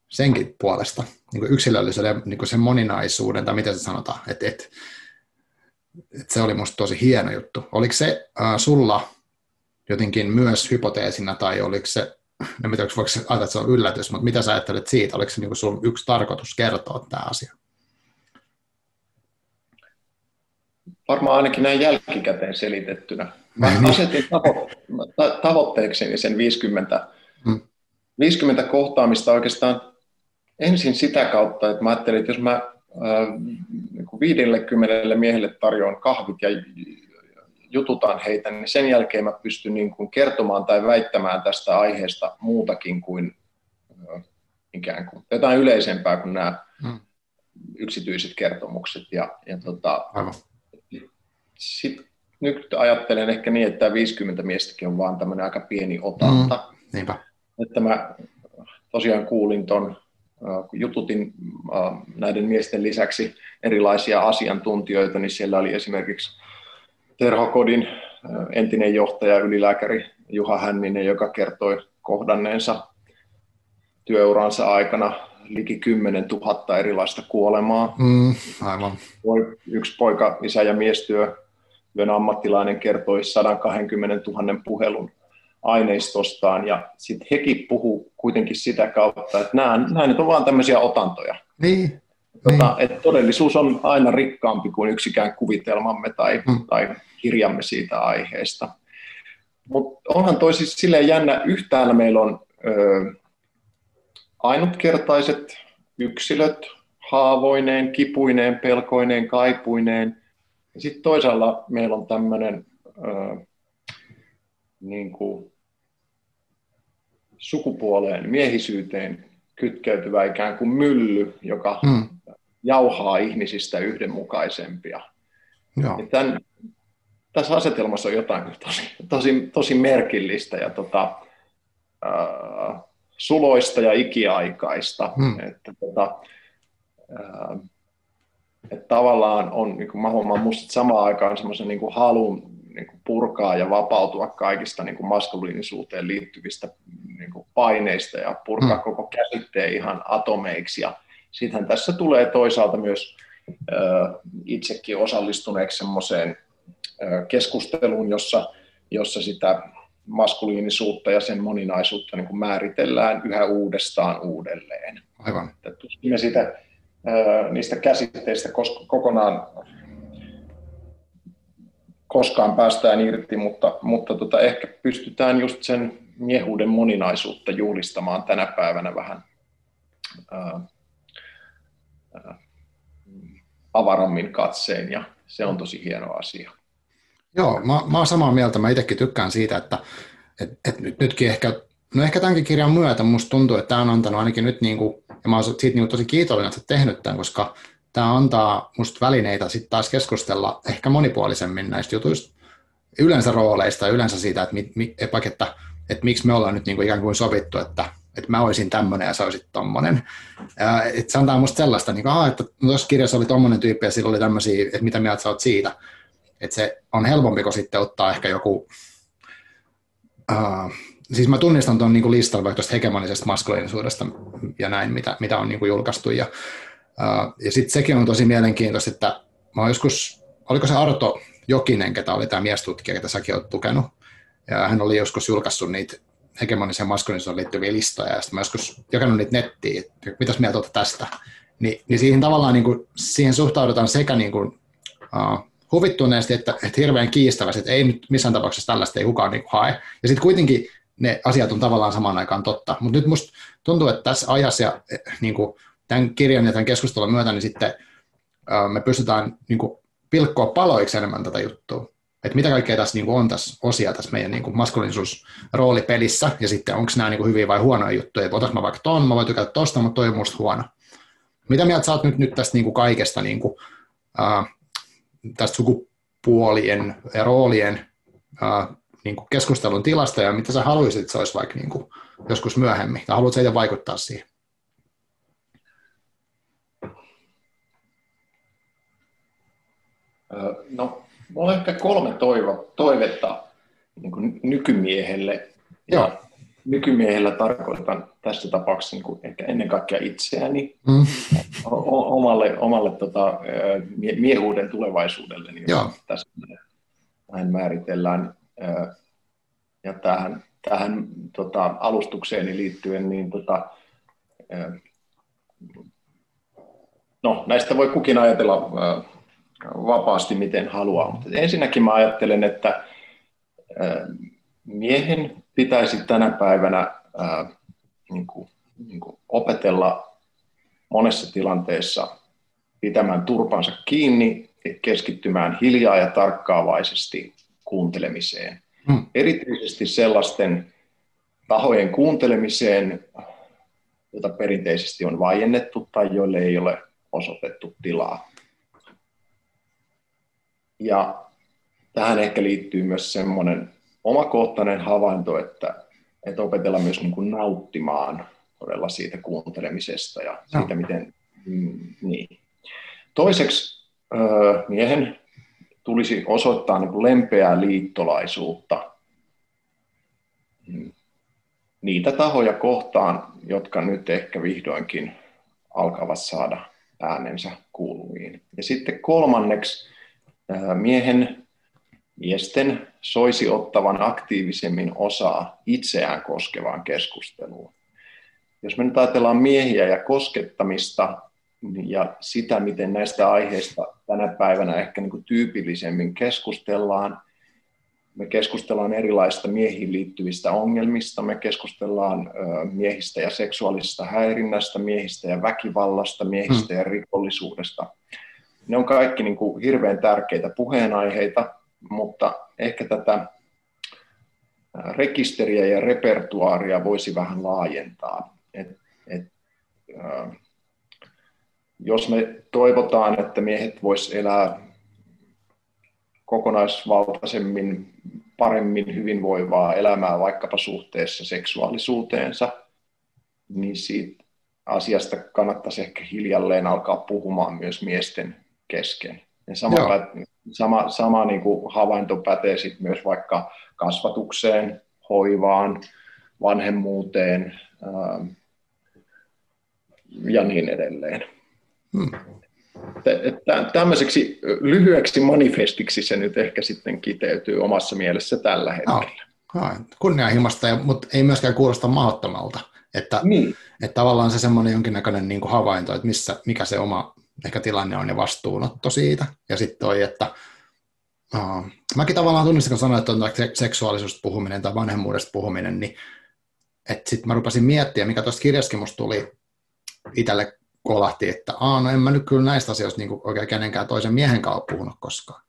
senkin puolesta, niin kuin yksilöllisyyden niin kuin sen moninaisuuden, tai miten se sanotaan, että et, et se oli minusta tosi hieno juttu. Oliko se äh, sulla jotenkin myös hypoteesina, tai oliko se, en tiedä, voiko ajatella, että se on yllätys, mutta mitä sä ajattelet siitä, oliko se niin kuin sun yksi tarkoitus kertoa tämä asia? Varmaan ainakin näin jälkikäteen selitettynä. Mä niin. asetin tavo- tavoitteekseni sen 50, hmm. 50 kohtaamista oikeastaan ensin sitä kautta, että mä ajattelin, että jos mä äh, 50 miehelle tarjoan kahvit ja jututan heitä, niin sen jälkeen mä pystyn niin kuin kertomaan tai väittämään tästä aiheesta muutakin kuin äh, ikään kuin jotain yleisempää kuin nämä hmm. yksityiset kertomukset. Ja, ja tota, sit nyt ajattelen ehkä niin, että tämä 50 miestäkin on vaan tämmöinen aika pieni otanta. Mm, niinpä. Että mä tosiaan kuulin ton, jututin näiden miesten lisäksi erilaisia asiantuntijoita, niin siellä oli esimerkiksi Terhokodin entinen johtaja, ylilääkäri Juha Hänninen, joka kertoi kohdanneensa työuransa aikana liki 10 000 erilaista kuolemaa. Mm, aivan. Yksi poika, isä ja miestyö työn ammattilainen kertoi 120 000 puhelun aineistostaan, ja sitten hekin puhuu kuitenkin sitä kautta, että nämä, nämä nyt on vain tämmöisiä otantoja. Niin. Tota, niin. Että todellisuus on aina rikkaampi kuin yksikään kuvitelmamme tai, hmm. tai kirjamme siitä aiheesta. Mutta onhan toi siis silleen jännä, yhtäällä meillä on ö, ainutkertaiset yksilöt, haavoineen, kipuineen, pelkoineen, kaipuineen, sitten toisaalla meillä on tämmöinen niin kuin sukupuoleen, miehisyyteen kytkeytyvä ikään kuin mylly, joka hmm. jauhaa ihmisistä yhdenmukaisempia. Joo. Tämän, tässä asetelmassa on jotain tosi, tosi, tosi merkillistä ja tota, äh, suloista ja ikiaikaista. Hmm. Että, tota, äh, että tavallaan on, niin kuin mä huomaan musta samaan aikaan semmoisen niin kuin halun niin kuin purkaa ja vapautua kaikista niin kuin maskuliinisuuteen liittyvistä niin kuin paineista ja purkaa mm. koko käsitteen ihan atomeiksi. Ja sittenhän tässä tulee toisaalta myös itsekin osallistuneeksi semmoiseen keskusteluun, jossa, jossa sitä maskuliinisuutta ja sen moninaisuutta niin kuin määritellään yhä uudestaan uudelleen. Aivan. Me sitä, niistä käsitteistä kokonaan koskaan päästään irti, mutta, mutta tota, ehkä pystytään just sen miehuuden moninaisuutta juhlistamaan tänä päivänä vähän ää, ää, avarammin katseen ja se on tosi hieno asia. Joo, mä, mä oon samaa mieltä. Mä itsekin tykkään siitä, että et, et nyt, nytkin ehkä, no ehkä tämänkin kirjan myötä musta tuntuu, että tämä on antanut ainakin nyt, niin kuin, ja mä oon siitä niin kuin tosi kiitollinen, että sä tehnyt tämän, koska tämä antaa musta välineitä sitten taas keskustella ehkä monipuolisemmin näistä jutuista, yleensä rooleista ja yleensä siitä, että, mi, mi, että, että miksi me ollaan nyt niin kuin ikään kuin sovittu, että, että mä olisin tämmöinen ja sä olisit tommonen. että se antaa musta sellaista, niin kuin, että no tuossa kirjassa oli tommonen tyyppi ja sillä oli tämmöisiä, että mitä mieltä sä oot siitä. Että se on helpompi kuin sitten ottaa ehkä joku, uh, siis mä tunnistan tuon niin listan vaikka tuosta hegemonisesta maskuliinisuudesta ja näin, mitä, mitä on niin kuin julkaistu. Ja, ja sitten sekin on tosi mielenkiintoista, että mä joskus, oliko se Arto Jokinen, ketä oli tämä miestutkija, ketä säkin olet tukenut, ja hän oli joskus julkaissut niitä hegemoniseen maskuliinisuuteen liittyviä listoja, ja sitten mä joskus jakanut niitä nettiin, että mitäs mieltä olette tästä. Ni, niin siihen tavallaan niin kuin, siihen suhtaudutaan sekä niin kuin, uh, huvittuneesti, että, että hirveän kiistävästi, että ei nyt missään tapauksessa tällaista ei kukaan niin hae. Ja sitten kuitenkin ne asiat on tavallaan samaan aikaan totta. Mutta nyt musta tuntuu, että tässä ajassa ja eh, niin kuin tämän kirjan ja tämän keskustelun myötä, niin sitten me pystytään niin kuin, pilkkoa paloiksi enemmän tätä juttua. Että mitä kaikkea tässä niin kuin, on tässä osia tässä meidän niin maskuliinisuusroolipelissä, ja sitten onko nämä niin kuin, hyviä vai huonoja juttuja. Että otas mä vaikka ton, mä voin tykätä tosta, mutta toi on musta huono. Mitä mieltä sä oot nyt, nyt tästä niin kuin kaikesta niin kuin, uh, tästä sukupuolien ja roolien ää, niin kuin keskustelun tilasta ja mitä sä haluaisit, että se olisi vaikka niin kuin joskus myöhemmin, tai haluatko itse vaikuttaa siihen? No, mulla on ehkä kolme toivo, toivetta niin kuin nykymiehelle. Joo nykymiehellä tarkoitan tässä tapauksessa niin kuin ehkä ennen kaikkea itseäni mm. omalle, omalle tota, miehuuden tulevaisuudelle, niin Joo. tässä näin määritellään. Ja tähän, tähän tota, alustukseeni liittyen, niin tota, no, näistä voi kukin ajatella vapaasti miten haluaa, mutta ensinnäkin mä ajattelen, että miehen pitäisi tänä päivänä niin kuin, niin kuin opetella monessa tilanteessa pitämään turpansa kiinni, keskittymään hiljaa ja tarkkaavaisesti kuuntelemiseen. Hmm. Erityisesti sellaisten tahojen kuuntelemiseen, jota perinteisesti on vaiennettu tai joille ei ole osoitettu tilaa. Ja tähän ehkä liittyy myös semmoinen omakohtainen havainto, että, että opetella myös niin kuin nauttimaan todella siitä kuuntelemisesta ja no. siitä, miten... Mm, niin. Toiseksi miehen tulisi osoittaa niin kuin lempeää liittolaisuutta mm, niitä tahoja kohtaan, jotka nyt ehkä vihdoinkin alkavat saada äänensä kuuluviin. Ja sitten kolmanneksi miehen miesten soisi ottavan aktiivisemmin osaa itseään koskevaan keskusteluun. Jos me nyt ajatellaan miehiä ja koskettamista ja sitä, miten näistä aiheista tänä päivänä ehkä niin kuin tyypillisemmin keskustellaan, me keskustellaan erilaisista miehiin liittyvistä ongelmista, me keskustellaan miehistä ja seksuaalisesta häirinnästä, miehistä ja väkivallasta, miehistä ja rikollisuudesta. Ne on kaikki niin kuin hirveän tärkeitä puheenaiheita, mutta ehkä tätä rekisteriä ja repertuaaria voisi vähän laajentaa. Et, et, äh, jos me toivotaan, että miehet vois elää kokonaisvaltaisemmin, paremmin hyvinvoivaa elämää vaikkapa suhteessa seksuaalisuuteensa, niin siitä asiasta kannattaisi ehkä hiljalleen alkaa puhumaan myös miesten kesken. Ja sama, sama, sama niin kuin havainto pätee sit myös vaikka kasvatukseen, hoivaan, vanhemmuuteen ää, ja niin edelleen. Hmm. tämmöiseksi lyhyeksi manifestiksi se nyt ehkä sitten kiteytyy omassa mielessä tällä hetkellä. No, no, kunnianhimosta, mutta ei myöskään kuulosta mahdottomalta. Että, niin. että tavallaan se semmoinen jonkinnäköinen niin kuin havainto, että missä, mikä se oma ehkä tilanne on ja vastuunotto siitä. Ja sitten toi, että uh, mäkin tavallaan tunnistin, kun sanoin, että on seksuaalisuudesta puhuminen tai vanhemmuudesta puhuminen, niin että sitten mä rupesin miettiä, mikä tuosta kirjaskin musta tuli itselle kolahti, että Aa, no en mä nyt kyllä näistä asioista niin oikein kenenkään toisen miehen kanssa puhunut koskaan.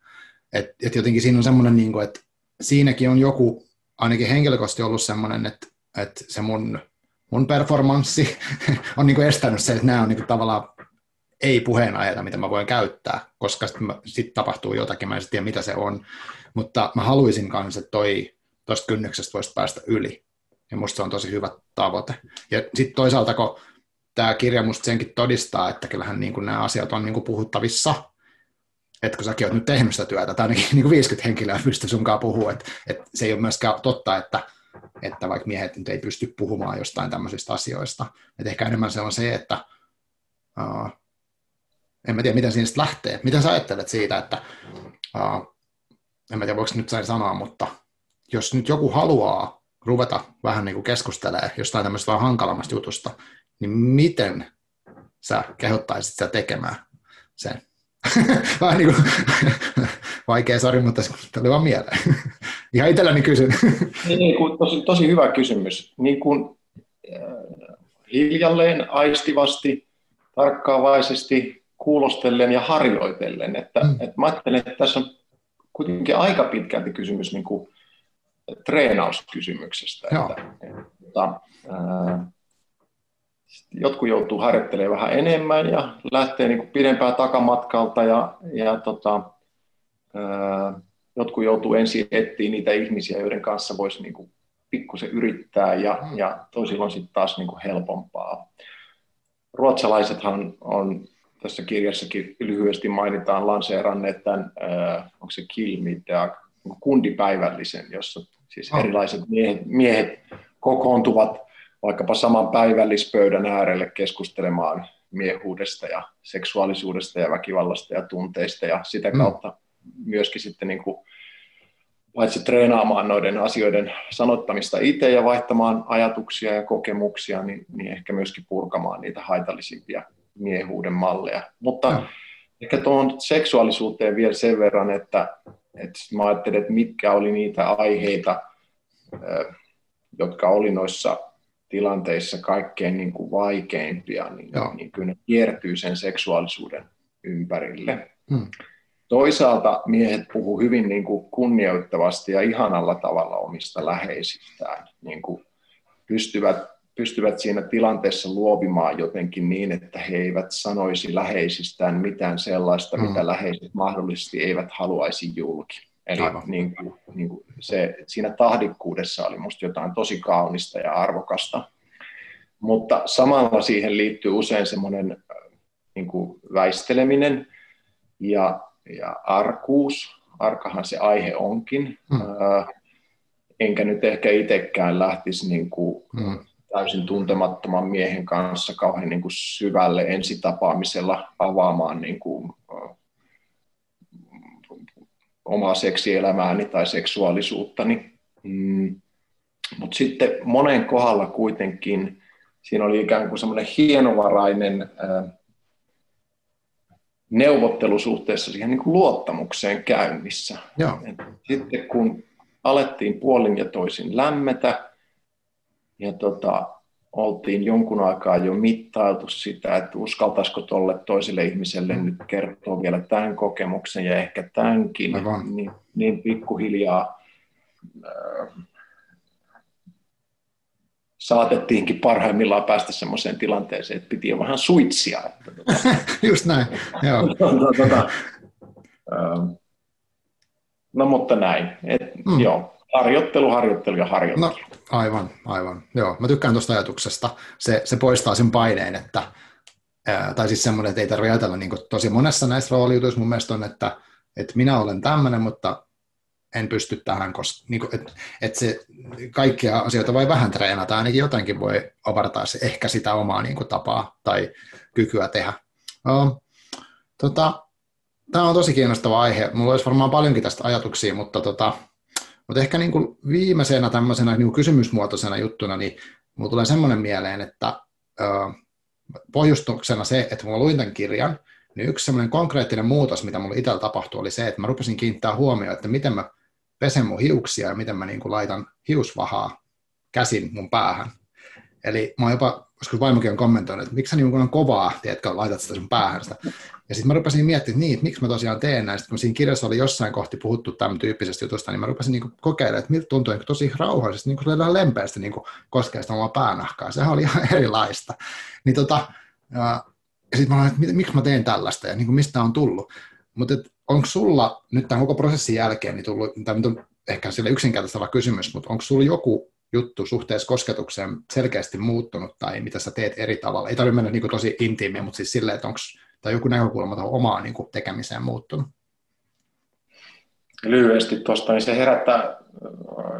Et, et jotenkin siinä on semmoinen, niin kuin, että siinäkin on joku, ainakin henkilökohtaisesti ollut semmoinen, että, että se mun, mun performanssi <laughs> on niin kuin estänyt se, että nämä on niin kuin tavallaan ei puheenaiheita, mitä mä voin käyttää, koska sitten sit tapahtuu jotakin, mä en tiedä mitä se on, mutta mä haluaisin kanssa, että toi, toista kynnyksestä voisi päästä yli, ja musta se on tosi hyvä tavoite. Ja sitten toisaalta, kun tämä kirja musta senkin todistaa, että kyllähän niin nämä asiat on niin puhuttavissa, että kun säkin oot nyt tehnyt sitä työtä, tai ainakin niin kuin 50 henkilöä pystyy sunkaan puhua, että, että se ei ole myöskään totta, että, että vaikka miehet nyt ei pysty puhumaan jostain tämmöisistä asioista. Että ehkä enemmän se on se, että uh, en mä tiedä, miten siinä sitten lähtee. Miten sä ajattelet siitä, että uh, en mä tiedä, voiko nyt sain sanoa, mutta jos nyt joku haluaa ruveta vähän niin kuin keskustelemaan jostain tämmöistä vähän hankalammasta jutusta, niin miten sä kehottaisit sitä tekemään sen? <laughs> Vähän niin kuin, <laughs> vaikea sori, mutta tuli vaan mieleen. <laughs> Ihan itselläni kysyn. niin, niin kuin, tosi, tosi hyvä kysymys. Niin kuin, äh, hiljalleen, aistivasti, tarkkaavaisesti, kuulostellen ja harjoitellen. Että, mm. että mä ajattelen, että tässä on kuitenkin aika pitkälti kysymys niin kuin, treenauskysymyksestä. Että, että, äh, jotkut joutuu harjoittelemaan vähän enemmän ja lähtee niin kuin pidempään takamatkalta ja, ja tota, ää, jotkut joutuu ensin etsiä niitä ihmisiä, joiden kanssa voisi niin kuin pikkusen yrittää ja, mm. ja toisilla on sitten taas niin kuin helpompaa. Ruotsalaisethan on tässä kirjassakin lyhyesti mainitaan lanseeranneet tämän, ää, onko se Kilmidag, kundipäivällisen, jossa siis erilaiset miehet, miehet kokoontuvat vaikkapa saman päivällispöydän äärelle keskustelemaan miehuudesta ja seksuaalisuudesta ja väkivallasta ja tunteista ja sitä mm. kautta myöskin sitten niin kuin paitsi treenaamaan noiden asioiden sanottamista itse ja vaihtamaan ajatuksia ja kokemuksia, niin, niin ehkä myöskin purkamaan niitä haitallisimpia miehuuden malleja. Mutta mm. ehkä tuohon seksuaalisuuteen vielä sen verran, että, että mä ajattelen, että mitkä oli niitä aiheita, jotka oli noissa tilanteissa kaikkein niin kuin vaikeimpia, niin, niin kyllä ne kiertyy sen seksuaalisuuden ympärille. Hmm. Toisaalta miehet puhuu hyvin niin kuin kunnioittavasti ja ihanalla tavalla omista läheisistään, niin kuin pystyvät, pystyvät siinä tilanteessa luovimaan jotenkin niin, että he eivät sanoisi läheisistään mitään sellaista, hmm. mitä läheiset mahdollisesti eivät haluaisi julki. Eli niin kuin, niin kuin se, siinä tahdikkuudessa oli minusta jotain tosi kaunista ja arvokasta, mutta samalla siihen liittyy usein semmoinen äh, niin kuin väisteleminen ja, ja arkuus. Arkahan se aihe onkin. Hmm. Äh, enkä nyt ehkä itsekään lähtisi niin kuin hmm. Täysin tuntemattoman miehen kanssa kauhean niin kuin syvälle ensitapaamisella avaamaan niin kuin, omaa seksielämääni tai seksuaalisuuttani. Mm. Mutta sitten monen kohdalla kuitenkin siinä oli ikään kuin semmoinen hienovarainen ää, neuvottelusuhteessa siihen niin kuin luottamukseen käynnissä. sitten kun alettiin puolin ja toisin lämmetä ja tota, oltiin jonkun aikaa jo mittailtu sitä, että uskaltaisiko tuolle toiselle ihmiselle nyt kertoa vielä tämän kokemuksen ja ehkä tämänkin, niin, niin pikkuhiljaa äh, saatettiinkin parhaimmillaan päästä semmoiseen tilanteeseen, että piti jo vähän suitsia. Että, tota, <laughs> Just näin, joo. <laughs> tota, tota, äh, no mutta näin, Et, mm. joo, harjoittelu, harjoittelu ja harjoittelu. No, aivan, aivan. Joo, mä tykkään tuosta ajatuksesta. Se, se poistaa sen paineen, että, ää, tai siis semmoinen, että ei tarvitse ajatella niin kuin tosi monessa näistä roolijutuissa mun mielestä on, että, että minä olen tämmöinen, mutta en pysty tähän, koska niin kuin, että, että se, kaikkia asioita voi vähän treenata, ainakin jotenkin voi avartaa se, ehkä sitä omaa niin kuin, tapaa tai kykyä tehdä. No, Tota, tämä on tosi kiinnostava aihe. Mulla olisi varmaan paljonkin tästä ajatuksia, mutta, tota, mutta ehkä niin kuin viimeisenä tämmöisenä niin kuin kysymysmuotoisena juttuna, niin mulla tulee semmoinen mieleen, että ö, pohjustuksena se, että mulla luin tämän kirjan, niin yksi semmoinen konkreettinen muutos, mitä mulla itsellä tapahtui, oli se, että mä rupesin kiinnittää huomioon, että miten mä pesen mun hiuksia ja miten mä niin kuin laitan hiusvahaa käsin mun päähän. Eli mä oon jopa, koska vaimokin on kommentoinut, että miksi sä niin on kovaa, tiedätkö, laitat sitä sun päähän sitä. Ja sitten mä rupesin miettimään, niin, että miksi mä tosiaan teen näin. Sitten kun siinä kirjassa oli jossain kohti puhuttu tämän tyyppisestä jutusta, niin mä rupesin niin kokeilemaan, että miltä tuntuu niin tosi rauhallisesti, niin kuin vähän lempeästi niin koskee sitä omaa päänahkaa. Sehän oli <laughs> ihan erilaista. Niin tota, ja, sitten mä olin, että miksi mä teen tällaista ja niin kuin mistä on tullut. Mutta onko sulla nyt tämän koko prosessin jälkeen niin tullut, tämä on ehkä sille yksinkertaistava kysymys, mutta onko sulla joku juttu suhteessa kosketukseen selkeästi muuttunut tai mitä sä teet eri tavalla? Ei tarvitse mennä niin tosi intiimiin, mutta siis silleen, että onko tai joku näkökulma tuohon omaan niin kuin tekemiseen muuttunut? Lyhyesti tuosta, niin se herättää,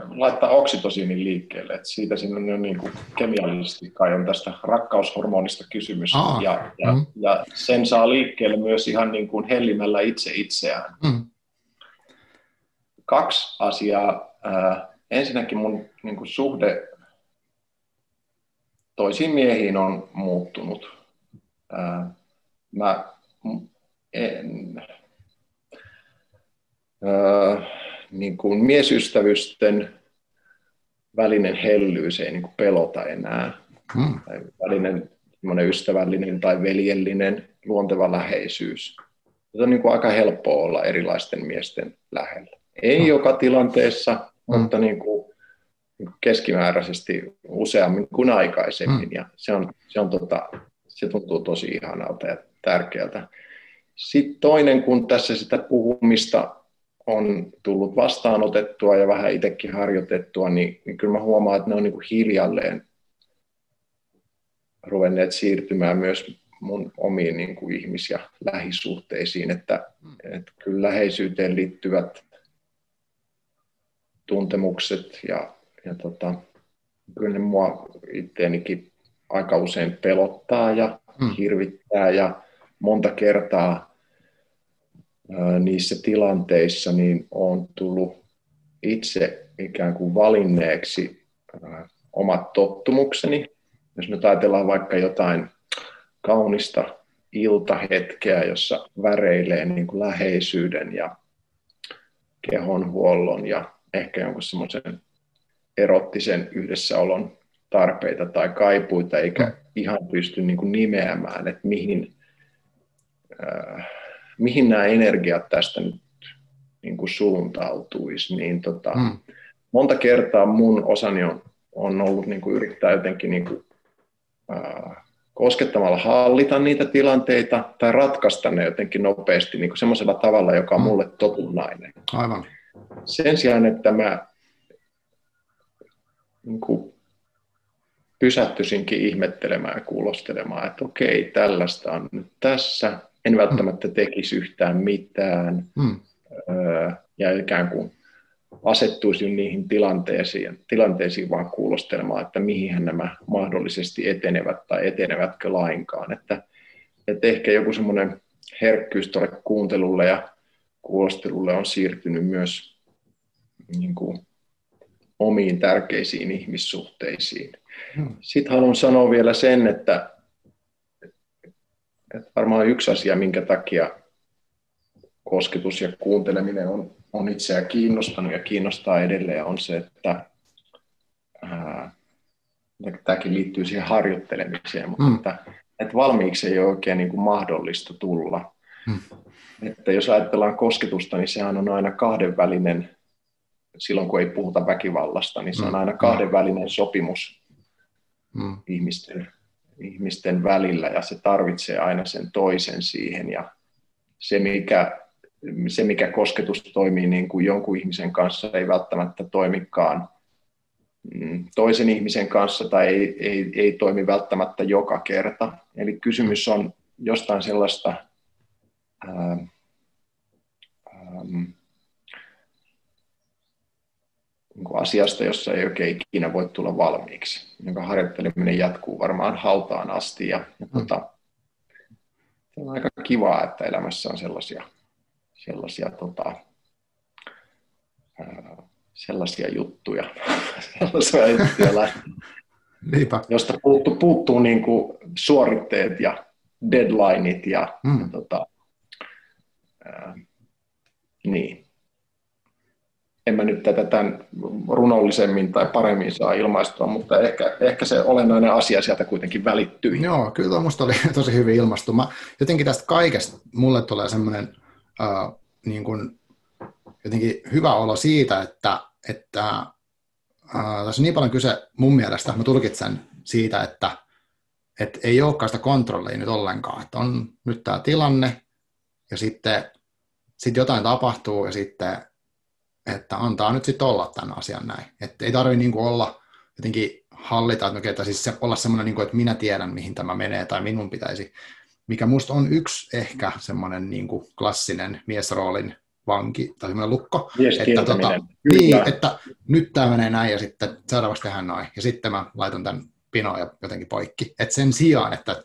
laittaa oksitosiinin liikkeelle, että siitä siinä on niin kuin kemiallisesti kai on tästä rakkaushormonista kysymys, Aa, ja, ja, mm. ja sen saa liikkeelle myös ihan niin kuin hellimällä itse itseään. Mm. Kaksi asiaa. Ensinnäkin mun niin kuin suhde toisiin miehiin on muuttunut. Mä en, äh, niin kuin miesystävysten välinen hellyys ei niin kuin pelota enää. Hmm. Tai välinen ystävällinen tai veljellinen luonteva läheisyys. Se on niin kuin aika helppoa olla erilaisten miesten lähellä. Ei hmm. joka tilanteessa, hmm. mutta niin kuin keskimääräisesti useammin kuin aikaisemmin. Hmm. Ja se, on, se, on tota, se tuntuu tosi ihanalta ja tärkeältä. Sitten toinen, kun tässä sitä puhumista on tullut vastaanotettua ja vähän itsekin harjoitettua, niin, niin kyllä mä huomaan, että ne on niin kuin hiljalleen ruvenneet siirtymään myös mun omiin niin kuin ihmis- ja lähisuhteisiin, että, että kyllä läheisyyteen liittyvät tuntemukset ja, ja tota, kyllä ne mua itteenikin aika usein pelottaa ja hmm. hirvittää ja monta kertaa niissä tilanteissa niin on tullut itse ikään kuin valinneeksi omat tottumukseni. Jos nyt ajatellaan vaikka jotain kaunista iltahetkeä, jossa väreilee niin kuin läheisyyden ja kehonhuollon ja ehkä jonkun semmoisen erottisen yhdessäolon tarpeita tai kaipuita, eikä mm. ihan pysty niin kuin nimeämään, että mihin, äh, mihin nämä energiat tästä nyt niin kuin suuntautuisi, niin tota, mm. monta kertaa mun osani on, on ollut niin kuin yrittää jotenkin niin kuin, äh, koskettamalla hallita niitä tilanteita tai ratkaista ne jotenkin nopeasti niin kuin semmoisella tavalla, joka on mm. mulle totunnainen. Aivan. Sen sijaan, että mä niin kuin, pysähtyisinkin ihmettelemään ja kuulostelemaan, että okei, tällaista on nyt tässä, en välttämättä tekisi yhtään mitään, mm. ja ikään kuin asettuisin niihin tilanteisiin, tilanteisiin vaan kuulostelemaan, että mihin nämä mahdollisesti etenevät tai etenevätkö lainkaan. Että, että ehkä joku semmoinen herkkyys tuolle kuuntelulle ja kuulostelulle on siirtynyt myös niin kuin, omiin tärkeisiin ihmissuhteisiin. Hmm. Sitten haluan sanoa vielä sen, että, että varmaan yksi asia, minkä takia kosketus ja kuunteleminen on, on itseä kiinnostanut ja kiinnostaa edelleen, on se, että ää, tämäkin liittyy siihen harjoittelemiseen, mutta hmm. että, että valmiiksi ei ole oikein niin kuin mahdollista tulla. Hmm. Että jos ajatellaan kosketusta, niin sehän on aina kahdenvälinen, silloin kun ei puhuta väkivallasta, niin se on hmm. aina kahdenvälinen sopimus mm. ihmisten, ihmisten välillä ja se tarvitsee aina sen toisen siihen ja se mikä, se, mikä kosketus toimii niin kuin jonkun ihmisen kanssa, ei välttämättä toimikaan mm, toisen ihmisen kanssa tai ei, ei, ei toimi välttämättä joka kerta. Eli kysymys on jostain sellaista ää, niin asiasta, jossa ei oikein ikinä voi tulla valmiiksi, jonka harjoitteleminen jatkuu varmaan hautaan asti. Ja, ja mm. tota, se on aika kivaa, että elämässä on sellaisia, sellaisia, tota, ää, sellaisia juttuja, <laughs> sellaisia juttuja Niinpä. josta puuttuu, puuttuu niin kuin suoritteet ja deadlineit ja, mm. ja tota, ää, niin. En mä nyt tätä tämän runollisemmin tai paremmin saa ilmaistua, mutta ehkä, ehkä se olennainen asia sieltä kuitenkin välittyy. Joo, kyllä tuo oli <laughs> tosi hyvin ilmastu. Mä, jotenkin tästä kaikesta mulle tulee semmoinen äh, niin kuin, jotenkin hyvä olo siitä, että, että äh, tässä on niin paljon kyse mun mielestä, mä tulkitsen siitä, että, että ei olekaan sitä kontrollia nyt ollenkaan, että on nyt tämä tilanne ja sitten sitten jotain tapahtuu ja sitten, että antaa nyt sitten olla tämän asian näin. Että ei tarvitse niin olla jotenkin hallita, että, että siis se, olla semmoinen, niin kuin, että minä tiedän, mihin tämä menee, tai minun pitäisi, mikä musta on yksi ehkä semmoinen niin kuin klassinen miesroolin vanki tai semmoinen lukko, että, tota, niin, että nyt tämä menee näin ja sitten seuraavaksi tehdään noin, ja sitten mä laitan tämän pinoon ja jotenkin poikki. Et sen sijaan, että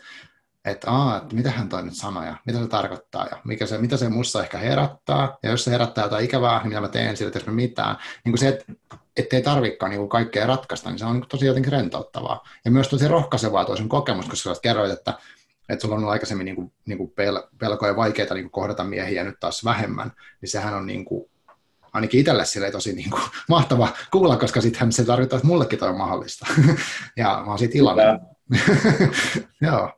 että, aa, että mitä hän toi nyt sanoi ja mitä se tarkoittaa ja mikä se, mitä se musta ehkä herättää. Ja jos se herättää jotain ikävää, niin mitä mä teen sillä, että jos mä mitään. Niin kuin se, että ettei tarvikaan niin kaikkea ratkaista, niin se on niin tosi jotenkin rentouttavaa. Ja myös tosi rohkaisevaa toisen kokemus, koska sä kerroit, että, että sulla on ollut aikaisemmin niin kuin, niin kuin pel- pelkoja vaikeita niin kuin kohdata miehiä nyt taas vähemmän, niin sehän on niin kuin, ainakin itselle sille tosi niin kuin, <laughs> mahtava kuulla, koska sittenhän se tarkoittaa, että mullekin toi on mahdollista. <laughs> ja mä oon siitä iloinen. <laughs> Joo.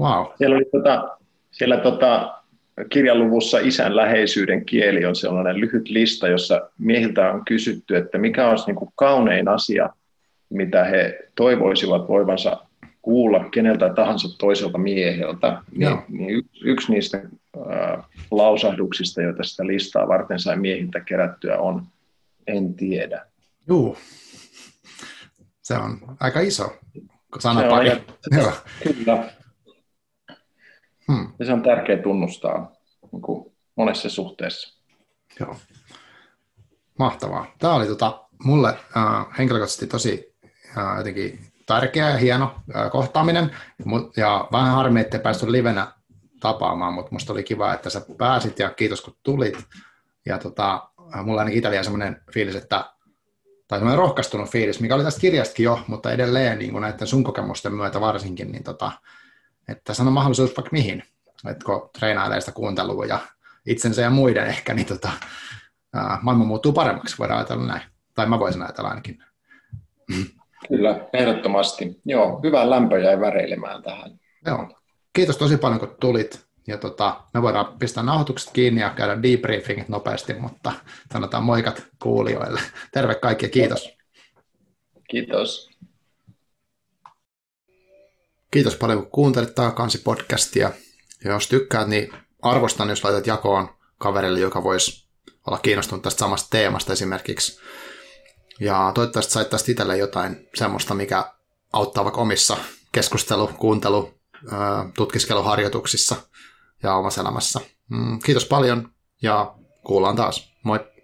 Wow. Siellä, oli tota, siellä tota, kirjaluvussa isän läheisyyden kieli on sellainen lyhyt lista, jossa miehiltä on kysytty, että mikä olisi niin kuin kaunein asia, mitä he toivoisivat voivansa kuulla keneltä tahansa toiselta mieheltä. Niin, niin yksi, yksi niistä äh, lausahduksista, joita sitä listaa varten sai miehiltä kerättyä, on en tiedä. Juu. Se on aika iso sanapari. Ja, kyllä. Hmm. Ja se on tärkeää tunnustaa niin kuin monessa suhteessa. Joo. Mahtavaa. Tämä oli tota, mulle äh, henkilökohtaisesti tosi äh, jotenkin tärkeä ja hieno äh, kohtaaminen. Ja vähän harmi, ettei päästy livenä tapaamaan, mutta musta oli kiva, että sä pääsit ja kiitos kun tulit. Ja tota, mulla ainakin Italia semmoinen fiilis, että tai semmoinen rohkaistunut fiilis, mikä oli tästä kirjastakin jo, mutta edelleen niin kuin näiden sun kokemusten myötä varsinkin, niin tota, että sano mahdollisuus vaikka mihin, että kun treenailee sitä kuuntelua ja itsensä ja muiden ehkä, niin tota, maailma muuttuu paremmaksi, voidaan ajatella näin. Tai mä voisin ajatella ainakin. Kyllä, ehdottomasti. Joo, hyvää lämpöä jäi väreilemään tähän. Joo. Kiitos tosi paljon, kun tulit. Ja tota, me voidaan pistää nauhoitukset kiinni ja käydä debriefingit nopeasti, mutta sanotaan moikat kuulijoille. Terve kaikki ja kiitos. Kiitos. Kiitos paljon, kun kuuntelit Taakansi podcastia. Ja jos tykkäät, niin arvostan, jos laitat jakoon kaverille, joka voisi olla kiinnostunut tästä samasta teemasta esimerkiksi. Ja toivottavasti sait tästä itselle jotain semmoista, mikä auttaa vaikka omissa keskustelu, kuuntelu, tutkiskeluharjoituksissa ja omassa elämässä. Mm, kiitos paljon ja kuullaan taas. Moi!